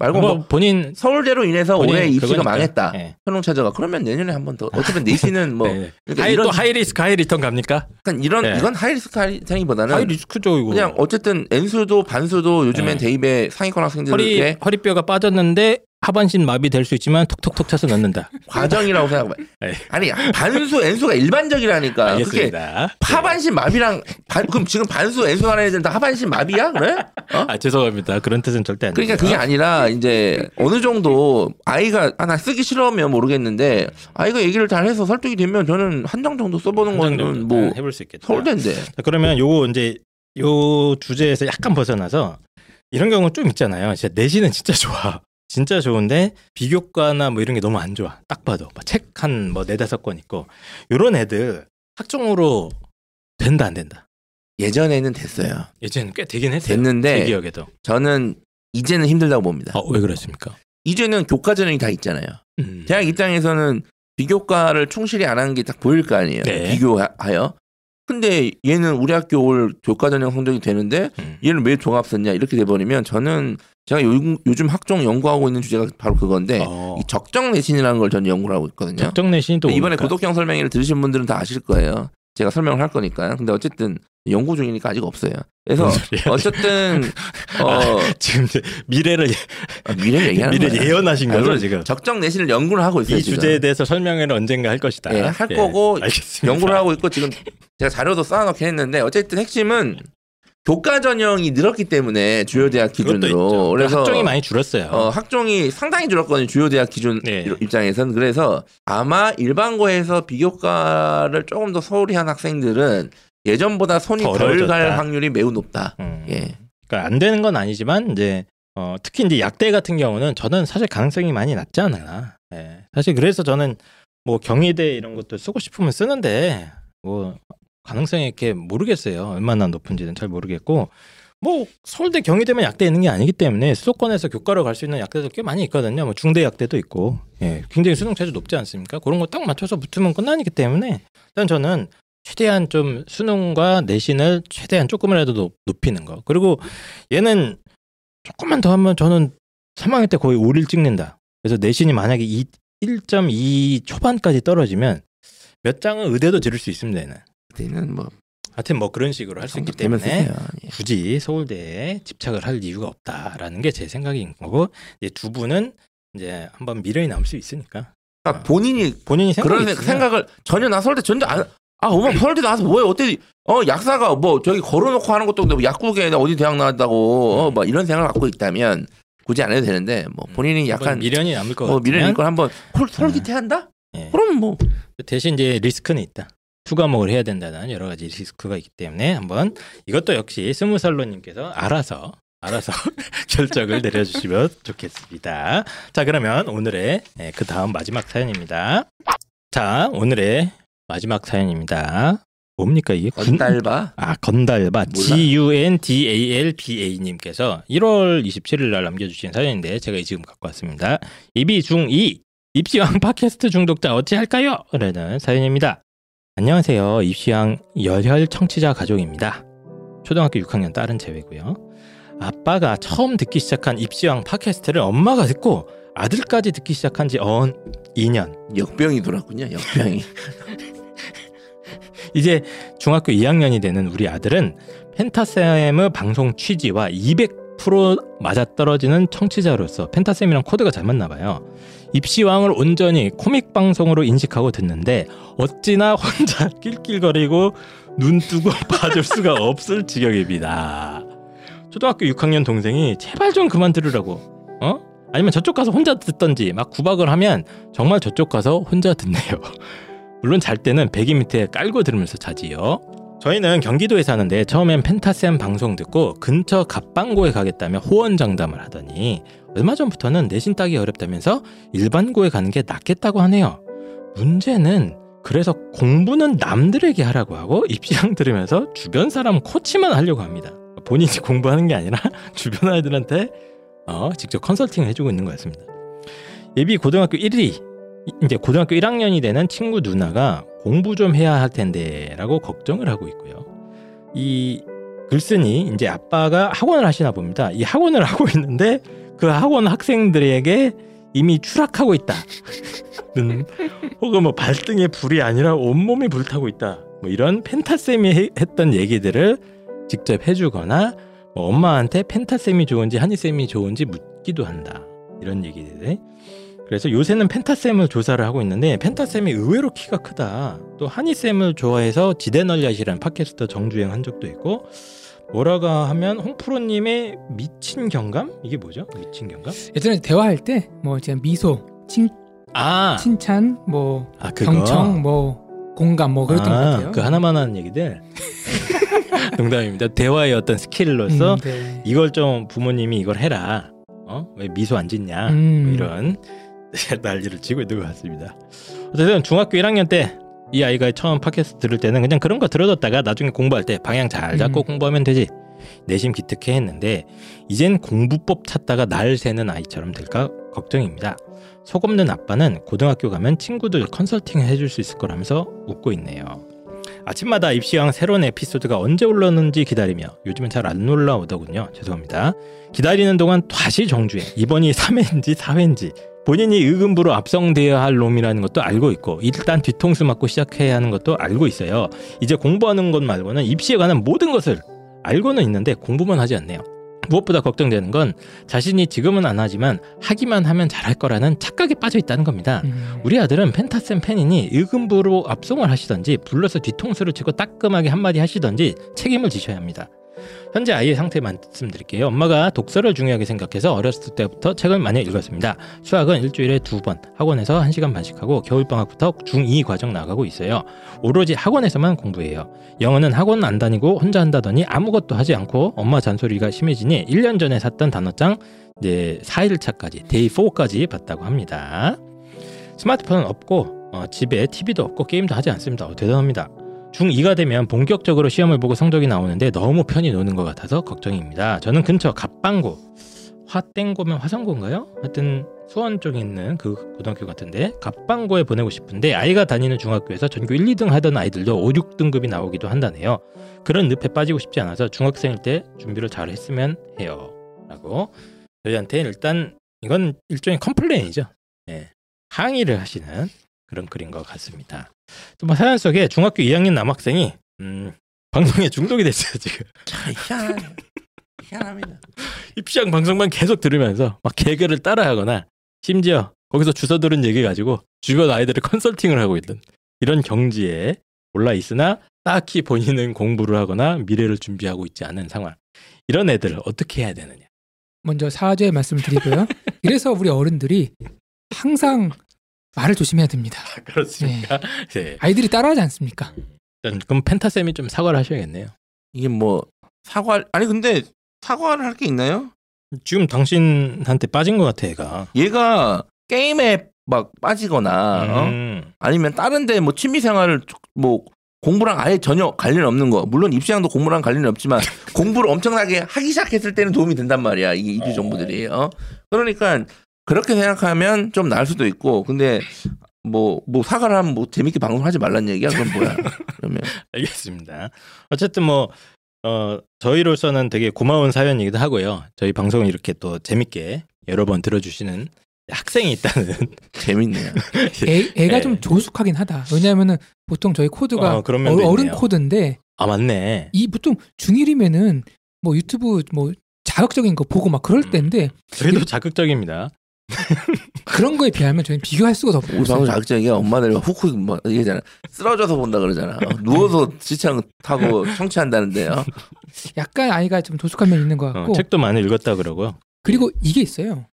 말고 뭐 뭐 본인 서울대로 인해서 본인 올해 입시가. 망했다. 예. 현웅 최저가 그러면 내년에 한 번 더 어차피 내신은 뭐 [laughs] 네. 그러니까 하이, 이런 또 high risk high return 갑니까? 약간 이런 네. 이건 하이리스크 하이리스크보다는 하이리스크죠 이거. 그냥 어쨌든 N수도 반수도 요즘엔 네. 대입에 상위권 허리 학생들에게 허리뼈가 빠졌는데 하반신 마비 될 수 있지만 톡톡톡 쳐서 넣는다. [laughs] 과정이라고 생각해. 네. 아니 반수 N수가 일반적이라니까. 그게 알겠습니다. 하반신 마비랑 반, 그럼 지금 반수 N수 하는 애들은 다 하반신 마비야? 그래? 어? 아 죄송합니다. 그런 뜻은 절대 아닙니다. 그러니까 그게 아니라 이제 어느 정도 아이가 아나 쓰기 싫으면 모르겠는데 아이가 얘기를 잘 해서 설득이 되면 저는 한장 정도 써보는 한정 거는 뭐 해볼 수 있겠다. 서울대인데 자, 그러면 요거 이제 요 주제에서 약간 벗어나서 이런 경우 좀 있잖아요. 진짜 내신은 진짜 좋아. 진짜 좋은데 비교과나 뭐 이런 게 너무 안 좋아. 딱 봐도 책 한 뭐 네다섯 권 있고 요런 애들 학종으로 된다 안 된다. 예전에는 됐어요. 예전에는 꽤 되긴 했어요. 제 됐는데 기억에도. 저는 이제는 힘들다고 봅니다. 어, 왜 그랬습니까? 이제는 교과 전형이 다 있잖아요. 음. 대학 입장에서는 비교과를 충실히 안 하는 게 딱 보일 거 아니에요. 네. 비교하여. 근데 얘는 우리 학교 올 교과 전형 성적이 되는데 음. 얘는 왜 종합 썼냐 이렇게 돼버리면 저는 제가 요즘, 요즘 학종 연구하고 있는 주제가 바로 그건데 어. 이 적정 내신이라는 걸 저는 연구를 하고 있거든요. 적정 내신이 또 이번에 뭡니까? 구독형 설명회를 들으신 분들은 다 아실 거예요. 제가 설명을 할 거니까. 근데 어쨌든 연구 중이니까 아직 없어요. 그래서? 어쨌든 [laughs] 어 아, 지금 미래를 아, 미래 얘기하는 미래. 예언하신 아, 거죠 물론 지금? 적정 내신을 연구를 하고 있어요. 이 지금. 주제에 대해서 설명회를 언젠가 할 것이다. 예, 할 거고 알겠습니다. 연구를 하고 있고 지금 제가 자료도 쌓아놓긴 했는데 어쨌든 핵심은 교과 전형이 늘었기 때문에 주요 대학 그것도 있죠. 기준으로 그래서 학종이 많이 줄었어요. 어, 학종이 상당히 줄었거든요. 주요 대학 기준 네. 입장에서는 그래서 아마 일반고에서 비교과를 조금 더 소홀히 한 학생들은 예전보다 손이 더덜 갈. 확률이 매우 높다. 음. 예. 그러니까 안 되는 건 아니지만 이제 어, 특히 이제 약대 같은 경우는 저는 사실 가능성이 많이 낮지 않나. 예. 사실 그래서 저는 뭐 경희대 이런 것도 쓰고 싶으면 쓰는데 뭐 가능성이 이렇게 모르겠어요. 얼마나 높은지는 잘 모르겠고 뭐 서울대 경희대만 약대 있는 게 아니기 때문에 수도권에서 교과로 갈 수 있는 약대도 꽤 많이 있거든요. 뭐 중대 약대도 있고 예. 굉장히 수능 체제 높지 않습니까? 그런 거 딱 맞춰서 붙으면 끝나기 때문에 일단 저는 최대한 좀 수능과 내신을 최대한 조금이라도 높- 높이는 거. 그리고 얘는 조금만 더 하면 저는 3학년 때 거의 5를 찍는다. 그래서 내신이 만약에 2, 1.2 초반까지 떨어지면 몇 장은 의대도 지를 수 있습니다. 얘는. 그때는 뭐 하여튼 뭐 그런 식으로 할 수 있기 때문에 쓰세요. 예. 굳이 서울대에 집착을 할 이유가 없다라는 게 제 생각인 거고 이제 두 분은 이제 한번 미련이 남을 수 있으니까 그러니까 본인이 본인이 그런 있으면 생각을 전혀 나 서울대 전혀 안, 아 어머 서울대 나와서 뭐해 어때 어 약사가 뭐 저기 걸어놓고 하는 것도 없는데 뭐 약국에 어디 대학 나왔다고 어, 뭐 이런 생각을 갖고 있다면 굳이 안 해도 되는데 뭐 본인이 한번 약간 미련이 남을 것뭐 같으면 미련 있걸 한번 콜- 솔깃해 한다 예. 그럼 뭐 대신 이제 리스크는 있다. 투과목을 해야 된다는 여러 가지 리스크가 있기 때문에 한번 이것도 역시 스무살로님께서 알아서 알아서 [laughs] 결정을 내려주시면 좋겠습니다. 자 그러면 오늘의 예, 그 다음 마지막 사연입니다. 자 오늘의 마지막 사연입니다. 뭡니까 이게? 군- 건달바 아 건달바 G U N D A L B A 님께서 1월 27일 날 남겨주신 사연인데 제가 지금 갖고 왔습니다. 입이 중2 입시왕 [laughs] 팟캐스트 중독자 어찌 할까요? 라는 사연입니다. 안녕하세요. 입시왕 열혈 청취자 가족입니다. 초등학교 6학년 딸은 제외고요. 아빠가 처음 듣기 시작한 입시왕 팟캐스트를 엄마가 듣고 아들까지 듣기 시작한 지 언 2년. 역병이 돌았군요. 역병이. [laughs] 이제 중학교 2학년이 되는 우리 아들은 펜타쌤의 방송 취지와 200% 맞아떨어지는 청취자로서 펜타쌤이랑 코드가 잘 맞나 봐요. 입시왕을 온전히 코믹 방송으로 인식하고 듣는데 어찌나 혼자 [laughs] 낄낄거리고 눈 뜨고 [laughs] 봐줄 수가 없을 지경입니다. 초등학교 6학년 동생이 제발 좀 그만 들으라고. 어? 아니면 저쪽 가서 혼자 듣던지 막 구박을 하면 정말 저쪽 가서 혼자 듣네요. [laughs] 물론 잘 때는 베개 밑에 깔고 들으면서 자지요. 저희는 경기도에 사는데 처음엔 펜타쌤 방송 듣고 근처 갑방고에 가겠다며 호언장담을 하더니 얼마 전부터는 내신 따기 어렵다면서 일반고에 가는 게 낫겠다고 하네요. 문제는 그래서 공부는 남들에게 하라고 하고 입시랑 들으면서 주변 사람 코치만 하려고 합니다. 본인이 [laughs] 공부하는 게 아니라 [laughs] 주변 아이들한테 어, 직접 컨설팅을 해주고 있는 것 같습니다. 예비 고등학교 1위 이제 고등학교 1학년이 되는 친구 누나가 공부 좀 해야 할 텐데 라고 걱정을 하고 있고요. 이 글쓴이 이제 아빠가 학원을 하시나 봅니다. 이 학원을 [laughs] 하고 있는데 그 학원 학생들에게 이미 추락하고 있다. 는 혹은 뭐 발등에 불이 아니라 온몸이 불타고 있다. 뭐 이런 펜타쌤이 해- 했던 얘기들을 직접 해주거나 뭐 엄마한테 펜타쌤이 좋은지 한이쌤이 좋은지 묻기도 한다. 이런 얘기들. 그래서 요새는 펜타쌤을 조사를 하고 있는데 펜타쌤이 의외로 키가 크다. 또 한이쌤을 좋아해서 지대널리앗이라는 팟캐스트 정주행 한 적도 있고 뭐라가 하면 홍프로님의 미친 경감? 이게 뭐죠? 미친 경감? 예전에 대화할 때 뭐 이제 미소, 칭, 아, 칭찬, 뭐 아. 경청, 뭐 공감, 뭐 그랬던 것 아, 같아요. 그 하나만 하는 얘기들. [laughs] 농담입니다. 대화의 어떤 스킬로서 음, 네. 이걸 좀 부모님이 이걸 해라. 어? 왜 미소 안 짓냐? 음. 뭐 이런 [laughs] 난리를 치고 있는 것 같습니다. 어쨌든 중학교 1학년 때 이 아이가 처음 팟캐스트 들을 때는 그냥 그런 거 들어뒀다가 나중에 공부할 때 방향 잘 잡고 음. 공부하면 되지. 내심 기특해 했는데 이젠 공부법 찾다가 날 새는 아이처럼 될까 걱정입니다. 속 없는 아빠는 고등학교 가면 친구들 컨설팅 해줄 수 있을 거라면서 웃고 있네요. 아침마다 입시왕 새로운 에피소드가 언제 올라오는지 기다리며 요즘은 잘 안 올라오더군요. 죄송합니다. 기다리는 동안 다시 정주행. 이번이 3회인지 4회인지 본인이 의금부로 압성되어야 할 놈이라는 것도 알고 있고 일단 뒤통수 맞고 시작해야 하는 것도 알고 있어요. 이제 공부하는 것 말고는 입시에 관한 모든 것을 알고는 있는데 공부만 하지 않네요. 무엇보다 걱정되는 건 자신이 지금은 안 하지만 하기만 하면 잘할 거라는 착각에 빠져 있다는 겁니다. 음. 우리 아들은 펜타쌤 팬이니 의금부로 압송을 하시던지 불러서 뒤통수를 치고 따끔하게 한마디 하시던지 책임을 지셔야 합니다. 현재 아이의 상태 말씀드릴게요. 엄마가 독서를 중요하게 생각해서 어렸을 때부터 책을 많이 읽었습니다. 수학은 일주일에 두 번 학원에서 한시간 반씩 하고 겨울방학부터 중2 과정 나가고 있어요. 오로지 학원에서만 공부해요. 영어는 학원 안 다니고 혼자 한다더니 아무것도 하지 않고 엄마 잔소리가 심해지니 1년 전에 샀던 단어장 이제 4일차까지 day 4까지 봤다고 합니다. 스마트폰은 없고 어, 집에 TV도 없고 게임도 하지 않습니다. 어, 대단합니다. 중2가 되면 본격적으로 시험을 보고 성적이 나오는데 너무 편히 노는 것 같아서 걱정입니다. 저는 근처 갑방고 화땡고면 화성고인가요? 하여튼 수원 쪽에 있는 그 고등학교 같은데 갑방고에 보내고 싶은데 아이가 다니는 중학교에서 전교 1, 2등 하던 아이들도 5, 6등급이 나오기도 한다네요. 그런 늪에 빠지고 싶지 않아서 중학생일 때 준비를 잘 했으면 해요. 라고 저희한테 일단 이건 일종의 complain이죠. 예. 항의를 하시는 그런 글인 것 같습니다. 또뭐 사연 속에 중학교 2학년 남학생이 음, 방송에 중독이 됐어요 지금. 참 희한하네. 희한합니다. 입시왕 방송만 계속 들으면서 막 개그를 따라하거나 심지어 거기서 주워 들은 얘기 가지고 주변 아이들을 컨설팅을 하고 있는 이런 경지에 올라 있으나 딱히 본인은 공부를 하거나 미래를 준비하고 있지 않은 상황. 이런 애들을 어떻게 해야 되느냐? 먼저 사죄의 말씀을 드리고요. 그래서 [laughs] 우리 어른들이 항상 말을 조심해야 됩니다. 그렇습니까? 네. 아이들이 따라하지 않습니까? 일단 그럼 펜타 쌤이 좀 사과를 하셔야겠네요. 이게 뭐 사과 아니 근데 사과를 할 게 있나요? 지금 당신한테 빠진 것 같아, 얘가. 얘가 게임에 막 빠지거나 어? 음. 아니면 다른데 뭐 취미 생활을 뭐 공부랑 아예 전혀 관련 없는 거 물론 입시왕도 공부랑 관련이 없지만 [laughs] 공부를 엄청나게 하기 시작했을 때는 도움이 된단 말이야 이게 입시 정보들이 어 그러니까 그렇게 생각하면 좀 나을 수도 있고 근데 뭐 뭐 사과를 하면 뭐 재밌게 방송하지 말란 얘기야 그럼 뭐야 그러면 [laughs] 알겠습니다. 어쨌든 뭐 어, 저희로서는 되게 고마운 사연이기도 하고요. 저희 방송을 이렇게 또 재밌게 여러 번 들어주시는 학생이 있다는 [laughs] 재밌네요 [laughs] 애, 애가 네. 좀 조숙하긴 하다. 왜냐하면은 보통 저희 코드가 어, 그런 면도 어, 른 있네요. 코드인데 아 맞네. 이 보통 중1이면은 뭐 유튜브 뭐 자극적인 거 보고 막 그럴 음. 때인데 저희도 자극적입니다. [laughs] 그런 거에 비하면 저희는 비교할 수가 우리 방송 없어요. 자극적이야 엄마들 훅훅 뭐 얘기하잖아 쓰러져서 본다 그러잖아 어, 누워서 지창 타고 청취한다는데요 약간 아이가 좀 조숙한 면이 있는 것 어, 같고 책도 많이 읽었다 그러고요. 그리고 이게 있어요.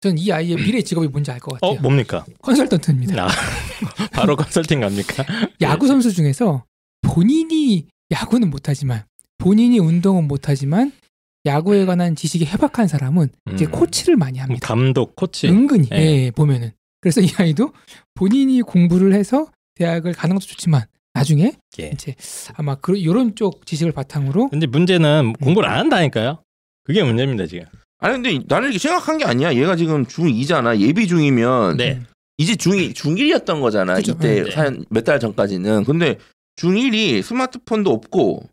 그전이 아이의 미래 직업이 뭔지 알것어 같아요. 뭡니까? 컨설턴트입니다. 아, [laughs] 바로 컨설팅 갑니까? [laughs] 야구 선수 중에서 본인이 야구는 못하지만 본인이 운동은 못하지만 야구에 관한 지식이 해박한 사람은 이제 음. 코치를 많이 합니다. 감독, 코치. 은근히 예. 예, 보면은 그래서 이 아이도 본인이 공부를 해서 대학을 가는 것도 좋지만 나중에 예. 이제 아마 그 이런 쪽 지식을 바탕으로 근데 문제는 공부를 안 한다니까요. 그게 문제입니다 지금. 아니 근데 나는 이게 생각한 게 아니야 얘가 지금 중2잖아 예비 중이면 네. 이제 중2 중1이었던 거잖아 그죠. 이때 네. 사연 몇달 전까지는 근데 중1이 스마트폰도 없고 음.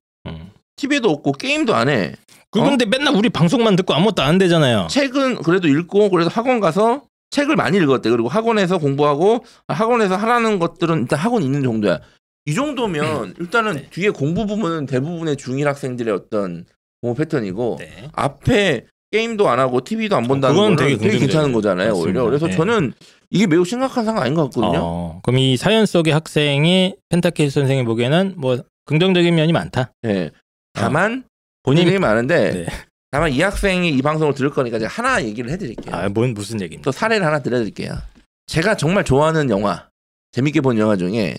TV도 없고 게임도 안 해. 그 어? 맨날 우리 방송만 듣고 아무것도 안 되잖아요. 책은 그래도 읽고 그래서 학원 가서 책을 많이 읽었대. 그리고 학원에서 공부하고 학원에서 하라는 것들은 일단 학원 있는 정도야. 이 정도면 일단은 네. 뒤에 공부 부분은 대부분의 중1 학생들의 어떤 공부 패턴이고 네. 앞에 게임도 안 하고 TV도 안 본다는 그건 건 되게 되게, 되게 괜찮은 거잖아요. 맞습니다. 오히려 그래서 네. 저는 이게 매우 심각한 상황 아닌 것 같거든요. 어, 그럼 이 사연 속의 학생이 펜타케이스 선생이 보기에는 뭐 긍정적인 면이 많다. 네. 다만 본인 굉장히 많은데 네. 다만 이 학생이 이 방송을 들을 거니까 제가 하나 얘기를 해드릴게요. 아, 뭔 무슨 얘기입니까? 또 사례를 하나 들려드릴게요. 제가 정말 좋아하는 영화, 재밌게 본 영화 중에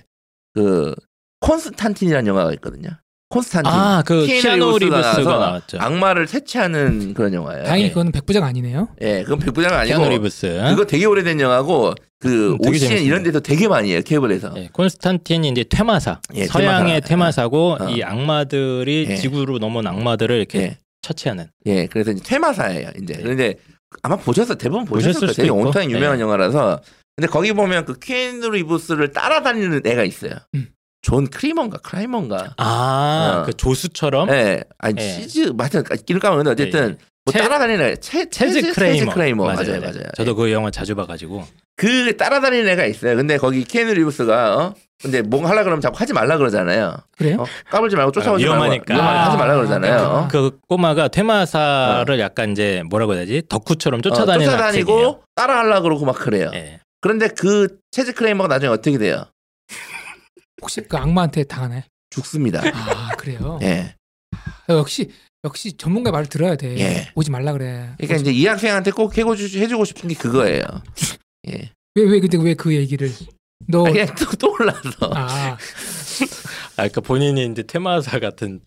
그 콘스탄틴이라는 영화가 있거든요. 콘스탄틴. 아, 그 키아누 리브스가 나왔죠. 악마를 퇴치하는 그런 영화예요. 다행히 예. 그거는 백부장 아니네요. 예, 그건 백부장 아니고 키아누 리브스. 그거 되게 오래된 영화고 그 음, OCN. 이런 데서 되게 많이 해요. 케이블에서. 예, 콘스탄틴이 이제 퇴마사, 예, 서양의 퇴마사. 퇴마사고 어. 이 악마들이 예. 지구로 넘어온 악마들을 이렇게 예. 처치하는. 예, 그래서 이제 퇴마사예요. 이제 네. 그런데 아마 보셨어 대부분 보셨을 거예요. 되게. 워낙 유명한 네. 영화라서. 근데 거기 보면 그 키아누 리브스를 따라다니는 애가 있어요. 음. 존 크리먼가 크라이먼가. 아, 어. 그 조수처럼 예, 아니 예. 채즈 맞아 이름 까먹는데 어쨌든 뭐 체- 따라다니는 애 채, 체즈 크레이머. 크레이머 맞아요, 맞아요. 저도 그 영화 자주 봐가지고. 그 따라다니는 애가 있어요. 근데 거기 키아누 리브스가 어? 근데 뭔가 하려 그러면 자꾸 하지 말라 그러잖아요. 그래요? 어? 까불지 말고 쫓아오지 아, 위험하니까. 말고 위험하니까 하지 말라 그러잖아요. 아, 어? 그 꼬마가 퇴마사를 약간 이제 뭐라고 해야 되지? 덕후처럼 쫓아다니는 어, 학생이에요. 쫓아다니고 따라하려 그러고 막 그래요. 예. 그런데 그 체즈 크레이머가 나중에 어떻게 돼요? 혹시 그 악마한테 당하나요? 죽습니다. 아 그래요. 예. 어, 역시 역시 전문가 말을 들어야 돼. 예. 오지 말라 그래. 그러니까 이제 이 학생한테 꼭 해고 해주고 싶은 게 그거예요. 예. 왜 왜 근데 왜 그 얘기를 너 아, 그냥 또 떠올라서. 아, [laughs] 아, 그러니까 본인이 이제 퇴마사 같은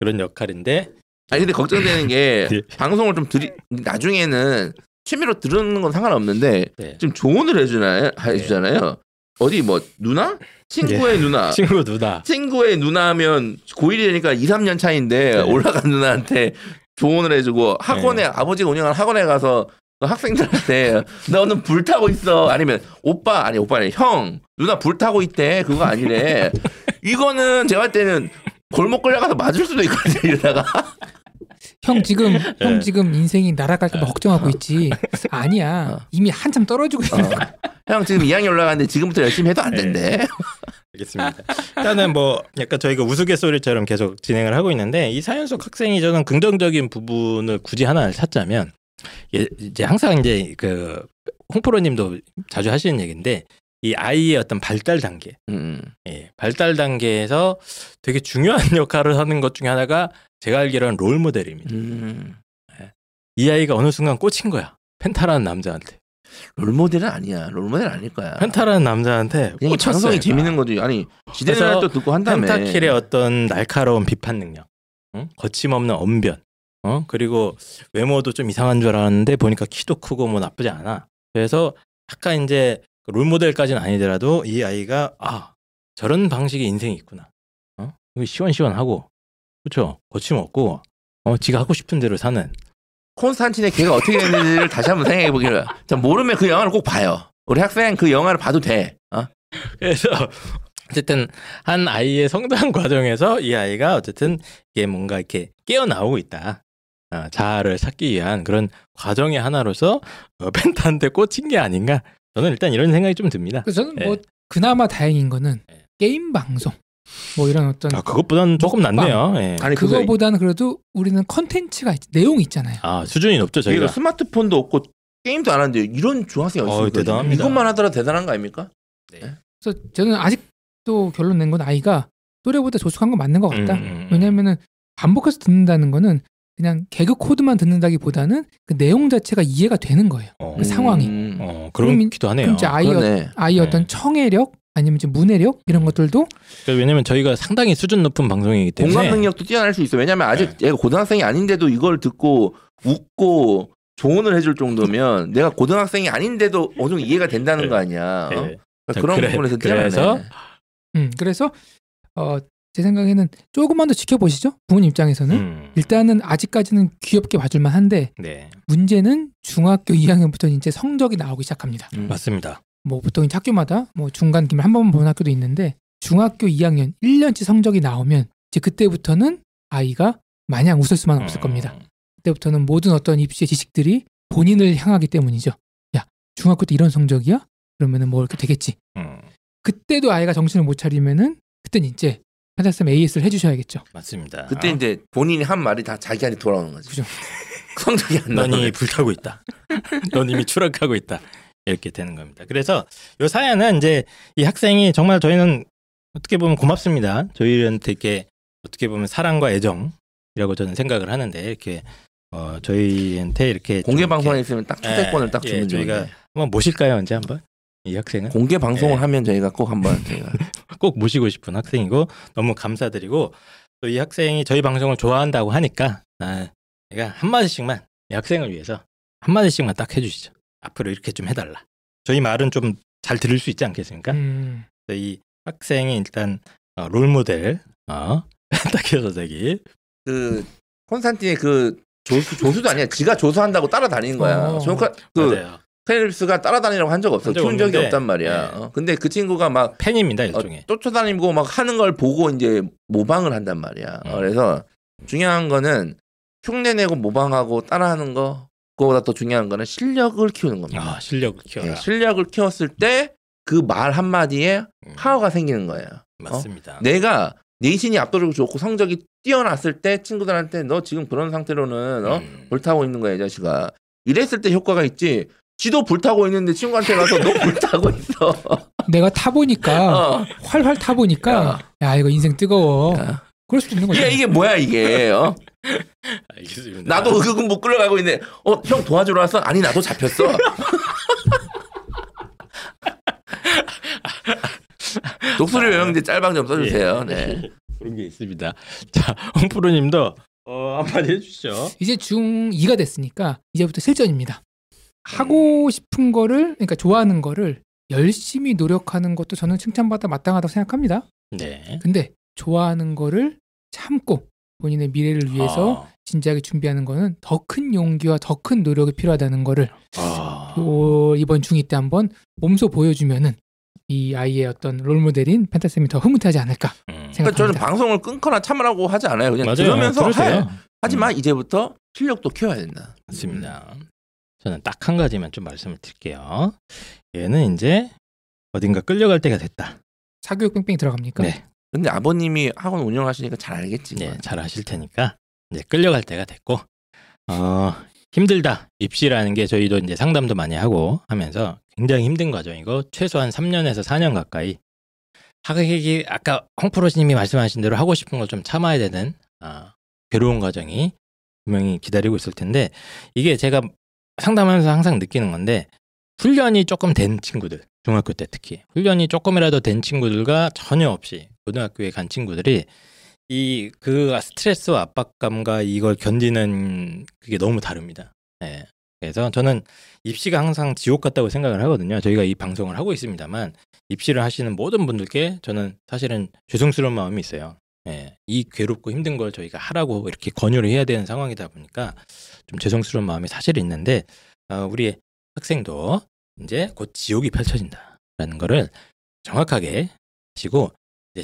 그런 역할인데 아니 근데 걱정되는 게 [laughs] 예. 방송을 좀 들이 나중에는 취미로 들은 건 상관없는데 네. 좀 조언을 해주나요? 해주잖아요. 어디 뭐 누나? 친구의 누나. [laughs] 친구 누나. 친구의 누나면 고1이니까 2, 3년 차인데 네. 올라간 누나한테 조언을 해주고 학원에 아버지가 운영하는 학원에 가서 그 학생들한테 [laughs] 너는 불 타고 있어 아니면 오빠 아니 오빠네 형 누나 불 타고 있대 그거 아니래 [laughs] 이거는 제가 할 때는 골목 끌려가서 맞을 수도 있거든요 이러다가 형 지금 예. 형 지금 인생이 날아갈까 봐 걱정하고 있지. 아니야. 어. 이미 한참 떨어지고 있어. 어. 형 지금 2학년 올라가는데 지금부터 열심히 해도 안 된대 [laughs] 알겠습니다. 일단은 뭐 약간 저희가 우스갯소리처럼 계속 진행을 하고 있는데 이 사연 속 학생이 저는 긍정적인 부분을 굳이 하나를 찾자면 예, 이제 항상 이제 그 홍프로님도 자주 하시는 얘기인데 이 아이의 어떤 발달 단계, 음. 예, 발달 단계에서 되게 중요한 [laughs] 역할을 하는 것 중에 하나가 제가 알기로는 롤 모델입니다. 음. 이 아이가 어느 순간 꽂힌 거야. 펜타라는 남자한테. 롤모델은 아니야. 롤모델 아닐 거야. 펜타라는 남자한테 그냥 이 꽂혔어요. 방송이 재밌는 거지. 아니 그래서 또 듣고 한다음에 펜타킬의 어떤 날카로운 비판 능력, 응? 거침없는 언변, 어 그리고 외모도 좀 이상한 줄 알았는데 보니까 키도 크고 뭐 나쁘지 않아. 그래서 약간 이제 롤모델까지는 아니더라도 이 아이가 아 저런 방식의 인생이 있구나. 어 시원시원하고 그렇죠. 거침없고 어 지가 하고 싶은 대로 사는. 콘스탄틴의 걔가 어떻게 됐는지를 다시 한번 생각해 보기를. 자 모르면 그 영화를 꼭 봐요. 우리 학생 그 영화를 봐도 돼. 어? 그래서 어쨌든 한 아이의 성장 과정에서 이 아이가 어쨌든 이게 뭔가 이렇게 깨어 나오고 있다. 어, 자아를 찾기 위한 그런 과정의 하나로서 어, [laughs] 펜타한테 꽂힌 게 아닌가. 저는 일단 이런 생각이 좀 듭니다. 저는 네. 뭐 그나마 다행인 거는 네. 게임 방송 뭐 이런 어떤 아 그것보다는 조금 먹방. 낫네요. 예. 아니 그거 그거보다는 그래도 우리는 컨텐츠가 있- 내용이 있잖아요. 아 수준이 높죠 저희가 저희가. 스마트폰도 없고 게임도 안 하는데 이런 중학생이 어디 있습니까? 대단합니다. 이것만 하더라도 대단한 거 아닙니까? 그래서 저는 아직도 결론 낸 건 아이가 또래보다 조숙한 건 맞는 것 같다. 음, 음, 음. 왜냐하면은 반복해서 듣는다는 거는 그냥 개그 코드만 듣는다기보다는 그 내용 자체가 이해가 되는 거예요. 어, 그 상황이. 음. 어 그럼 그렇기도 하네요. 그럼 이제 아이 어. 아이 어떤 네. 청해력 아니면 이제 문해력 이런 것들도 그러니까 왜냐면 저희가 상당히 수준 높은 방송이기 때문에 공감 능력도 뛰어날 수 있어. 왜냐면 아직 네. 얘가 고등학생이 아닌데도 이걸 듣고 웃고 조언을 해줄 정도면 내가 고등학생이 아닌데도 어느 정도 이해가 된다는 네. 거 아니야. 어? 예. 그러니까 자, 그런 그래- 부분에서 뛰어나네. 그래서 음 그래서 어 제 생각에는 조금만 더 지켜보시죠. 부모님 입장에서는 음, 일단은 아직까지는 귀엽게 봐줄만 한데 네 문제는 중학교 2학년부터 이제 성적이 나오기 시작합니다. 음. 맞습니다. 뭐 보통 이제 학교마다 뭐 중간 기말 한 번만 보는 학교도 있는데 중학교 2학년 1년치 성적이 나오면 이제 그때부터는 아이가 마냥 웃을 수만 없을 음, 겁니다. 그때부터는 모든 어떤 입시의 지식들이 본인을 향하기 때문이죠. 야 중학교 때 이런 성적이야? 그러면은 뭐 이렇게 되겠지. 음, 그때도 아이가 정신을 못 차리면은 그때는 이제 한달쌤 AS를 해주셔야겠죠. 맞습니다. 그때 이제 본인이 한 말이 다 자기한테 돌아오는 거지. 그죠. [laughs] 성적이 안넌 나오네. 이미 불타고 있다. 넌 이미 추락하고 있다. 이렇게 되는 겁니다. 그래서 이 사연은 이제 이 학생이 정말 저희는 어떻게 보면 고맙습니다. 저희한테 이렇게 어떻게 보면 사랑과 애정이라고 저는 생각을 하는데 이렇게 어 저희한테 이렇게 공개 좀 방송에 있으면 딱 초대권을 딱 예, 주는 저희가 저희가 한번 모실까요 언제 한번 이 학생은 공개 방송을 예. 하면 저희가 꼭 한번 저희가 [laughs] 꼭 모시고 싶은 학생이고 너무 감사드리고 또 이 학생이 저희 방송을 좋아한다고 하니까 아, 제가 한 마디씩만 이 학생을 위해서 한 마디씩만 딱 해주시죠. 앞으로 이렇게 좀 해달라. 저희 말은 좀 잘 들을 수 있지 않겠습니까? 음, 이 학생이 일단 어, 롤 모델 어, [laughs] 펜타키오 저기 그 콘스탄틴의 그 조수 조수도 아니야. 지가 조수한다고 따라다니는 거야. 어. 조카 그. 페일스가 따라다니라고 한 적 없어. 한적 키운 적이 없는데, 없단 말이야. 네. 어, 근데 그 친구가 막 팬입니다 어, 일종의. 쫓아다니고 막 하는 걸 보고 이제 모방을 한단 말이야. 어, 음. 그래서 중요한 거는 흉내내고 모방하고 따라하는 거 그거보다 더 중요한 거는 실력을 키우는 겁니다. 아 실력을 키워라. 예, 실력을 키웠을 때 그 말 한마디에 음, 파워가 생기는 거예요. 맞습니다. 내가 내신이 압도적으로 좋고 성적이 뛰어났을 때 친구들한테 너 지금 그런 상태로는 어? 음. 불타고 있는 거야 이 자식아. 이랬을 때 효과가 있지. 지도 불타고 있는데 친구한테 가서 너 [laughs] 불타고 있어. 내가 타보니까 어. 활활 타보니까 야 이거 인생 뜨거워. 야. 그럴 수도 있는 거죠. 이게 이게 뭐야 이게? 어? [laughs] 알겠습니다. 나도 그건 못 끌어가고 있는데 어형 도와주러 왔어? 아니 나도 잡혔어. [laughs] 독수리 요영제 짤방 좀 써주세요. 예. 네. [laughs] 그런 게 있습니다. 자, 홍프로님도 어, 한마디 해주시죠. 이제 중2가 됐으니까 이제부터 실전입니다. 하고 싶은 거를 그러니까 좋아하는 거를 열심히 노력하는 것도 저는 칭찬받아 마땅하다고 생각합니다. 네. 근데 좋아하는 거를 참고 본인의 미래를 위해서 어, 진지하게 준비하는 거는 더 큰 용기와 더 큰 노력이 필요하다는 거를 어, 요 이번 중2 때 한번 몸소 보여주면은 이 아이의 어떤 롤모델인 펜타쌤이 더 흐뭇하지 않을까 음. 그러니까 저는 생각합니다. 방송을 끊거나 참으라고 하지 않아요. 그냥 맞아요. 들으면서. 해. 하지만 이제부터 실력도 키워야 된다. 맞습니다. 저는 딱 한 가지만 좀 말씀을 드릴게요. 얘는 이제 어딘가 끌려갈 때가 됐다. 사교육 뺑뺑이 들어갑니까? 네. 근데 아버님이 학원 운영하시니까 잘 알겠지. 네. 잘 아실 테니까 이제 끌려갈 때가 됐고 어, 힘들다. 입시라는 게 저희도 이제 상담도 많이 하고 하면서 굉장히 힘든 과정이고 최소한 3년에서 4년 가까이 하객이 아까 홍프로님이 말씀하신 대로 하고 싶은 걸 좀 참아야 되는 아, 괴로운 과정이 분명히 기다리고 있을 텐데 이게 제가 상담하면서 항상 느끼는 건데 훈련이 조금 된 친구들, 중학교 때 특히 훈련이 조금이라도 된 친구들과 전혀 없이 고등학교에 간 친구들이 이 그 스트레스와 압박감과 이걸 견디는 그게 너무 다릅니다. 예. 그래서 저는 입시가 항상 지옥 같다고 생각을 하거든요. 저희가 이 방송을 하고 있습니다만 입시를 하시는 모든 분들께 저는 사실은 죄송스러운 마음이 있어요. 예, 이 괴롭고 힘든 걸 저희가 하라고 이렇게 권유를 해야 되는 상황이다 보니까 좀 죄송스러운 마음이 사실 있는데 어, 우리 학생도 이제 곧 지옥이 펼쳐진다라는 거를 정확하게 하시고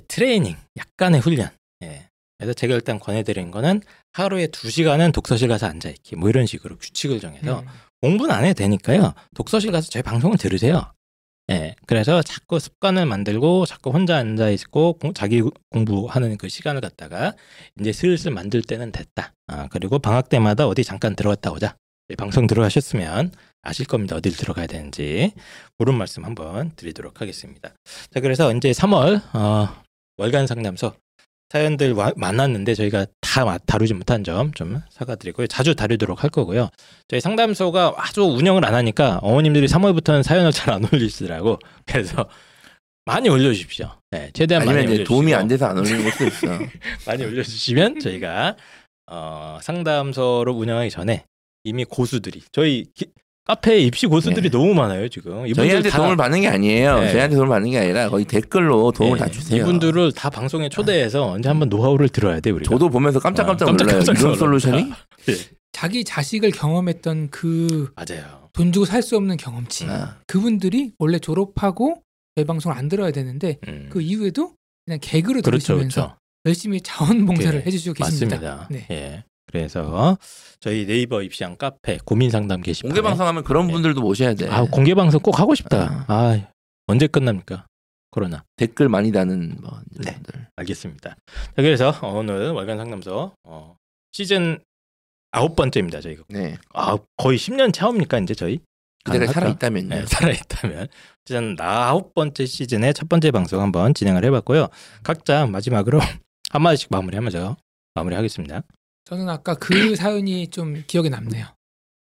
트레이닝, 약간의 훈련. 예. 그래서 제가 일단 권해드린 거는 하루에 두 시간은 독서실 가서 앉아 있기 뭐 이런 식으로 규칙을 정해서 음. 공부는 안 해도 되니까요. 독서실 가서 저희 방송을 들으세요. 예. 그래서 자꾸 습관을 만들고 자꾸 혼자 앉아 있고 공- 자기 공부하는 그 시간을 갖다가 이제 슬슬 만들 때는 됐다. 아, 그리고 방학 때마다 어디 잠깐 들어갔다 오자. 이 방송 들어가셨으면 아실 겁니다. 어딜 들어가야 되는지. 그런 말씀 한번 드리도록 하겠습니다. 자, 그래서 이제 3월 어, 월간 상담소 사연들 와- 많았는데 저희가 다 마- 다루지 못한 점 좀 사과드리고요. 자주 다루도록 할 거고요. 저희 상담소가 아주 운영을 안 하니까 어머님들이 3월부터는 사연을 잘 안 올리시더라고. [laughs] 그래서 많이 올려주십시오. 네, 최대한 많이 아니면 이제 올려주시고 도움이 안 돼서 안 올리는 것도 있어. [laughs] 많이 올려주시면 저희가 어, 상담소를 운영하기 전에 이미 고수들이 저희 기- 카페에 입시 고수들이 네. 너무 많아요 지금. 이분들 저희한테 다- 도움을 받는 게 아니에요. 네. 저희한테 도움을 받는 게 아니라 거의 댓글로 도움을 네, 다 주세요. 이분들을 다 방송에 초대해서 언제 한번 노하우를 들어야 돼 우리가. 저도 보면서 깜짝깜짝 어, 놀라요. 이런. 솔루션이? [laughs] 자기 자식을 경험했던 그돈 맞아요. 주고 살 수 없는 경험치. 아, 그분들이 원래 졸업하고 저희 방송을 안 들어야 되는데 음. 그 이후에도 그냥 개그로 그렇죠, 들으시면서 그렇죠. 열심히 자원봉사를 네, 해주시고 계십니다. 맞습니다. 네. 예. 그래서 저희 네이버 입시한 카페 고민 상담 게시판에 공개 방송하면 그런 네. 분들도 모셔야 돼. 아 공개 방송 꼭 하고 싶다. 아 언제 끝납니까? 코로나. 댓글 많이 다는 뭐 네. 분들. 알겠습니다. 자, 그래서 오늘 월간 상담소 어, 시즌 아홉 번째입니다. 저희가 네. 아 거의 10년 차입니까 이제 저희? 그대가 가능할까? 살아 있다면요. 네, 살아있다면 시즌 아홉 번째 시즌의 첫 번째 방송 한번 진행을 해봤고요. 각자 마지막으로 [laughs] 한 마디씩 마무리하면서 마무리하겠습니다. 저는 아까 그 [clears throat] 사연이 좀 기억에 남네요.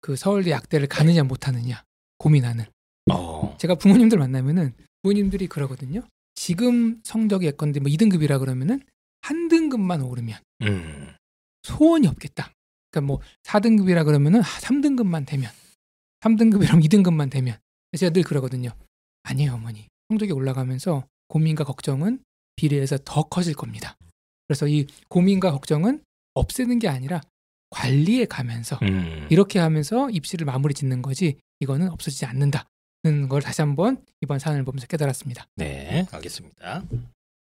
그 서울대 약대를 가느냐 못하느냐 고민하는. 어, 제가 부모님들 만나면은 부모님들이 그러거든요. 지금 성적이 예컨대 뭐 2등급이라 그러면은 한 등급만 오르면 음, 소원이 없겠다. 그러니까 뭐 4등급이라 그러면은 3등급만 되면 3등급이라면 2등급만 되면 제가 늘 그러거든요. 아니에요, 어머니. 성적이 올라가면서 고민과 걱정은 비례해서 더 커질 겁니다. 그래서 이 고민과 걱정은 없애는 게 아니라 관리해 가면서 음. 이렇게 하면서 입시를 마무리 짓는 거지 이거는 없어지지 않는다는 걸 다시 한번 이번 사연을 보면서 깨달았습니다. 네, 알겠습니다.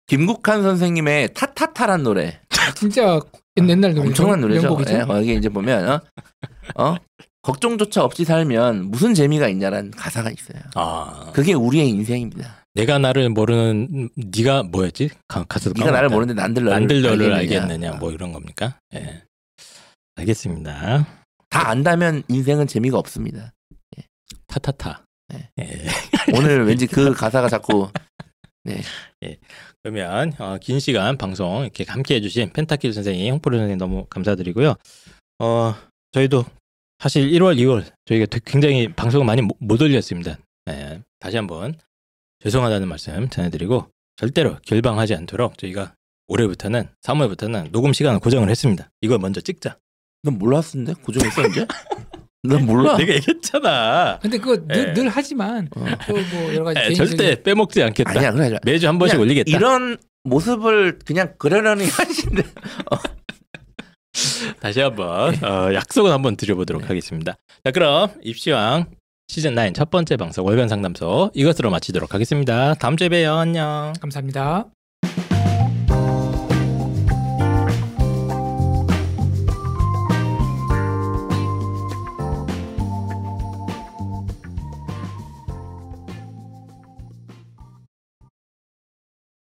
김국한 선생님의 타타타란 노래. 진짜 옛날 노래 엄청난 노래죠. 명곡이죠. 예, 거기 이제 보면 어? 어? 걱정조차 없이 살면 무슨 재미가 있냐라는 가사가 있어요. 아, 그게 우리의 인생입니다. 내가 나를 모르는 네가 뭐였지? 가, 가사도 네가 나를. 모르는데 난들 너를, 난들 너를 알겠느냐. 알겠느냐 뭐 이런 겁니까? 예. 알겠습니다. 다 안다면 인생은 재미가 없습니다. 타타타. 네. 예. [laughs] 오늘 왠지 그 가사가 자꾸 그러면 어, 긴 시간 방송 이렇게 함께 해주신 펜타킬 선생님, 홍포르 선생님 너무 감사드리고요. 어, 저희도 사실 1월, 2월 저희가 굉장히 방송을 많이 못, 못 올렸습니다. 예, 다시 한번 죄송하다는 말씀 전해드리고 절대로 결방하지 않도록 저희가 올해부터는 3월부터는 녹음 시간을 고정을 했습니다. 이걸 먼저 찍자. 넌 몰랐는데 고정했어 이제? [laughs] 넌 몰라. 내가 얘기했잖아. 근데 그거 늘, 예. 늘 하지만 어. 또뭐 여러 가지 예, 개인적인 절대 빼먹지 않겠다. 아니야 그래. 매주 한 번씩 그냥 올리겠다. 이런 모습을 그냥 그러려니 하신데 [laughs] 다시 한번 어, 약속은 한번 드려보도록 네. 하겠습니다. 자 그럼 입시왕 시즌 9 첫 번째 방송 월간 상담소 이것으로 마치도록 하겠습니다. 다음 주에 봬요. 안녕. 감사합니다.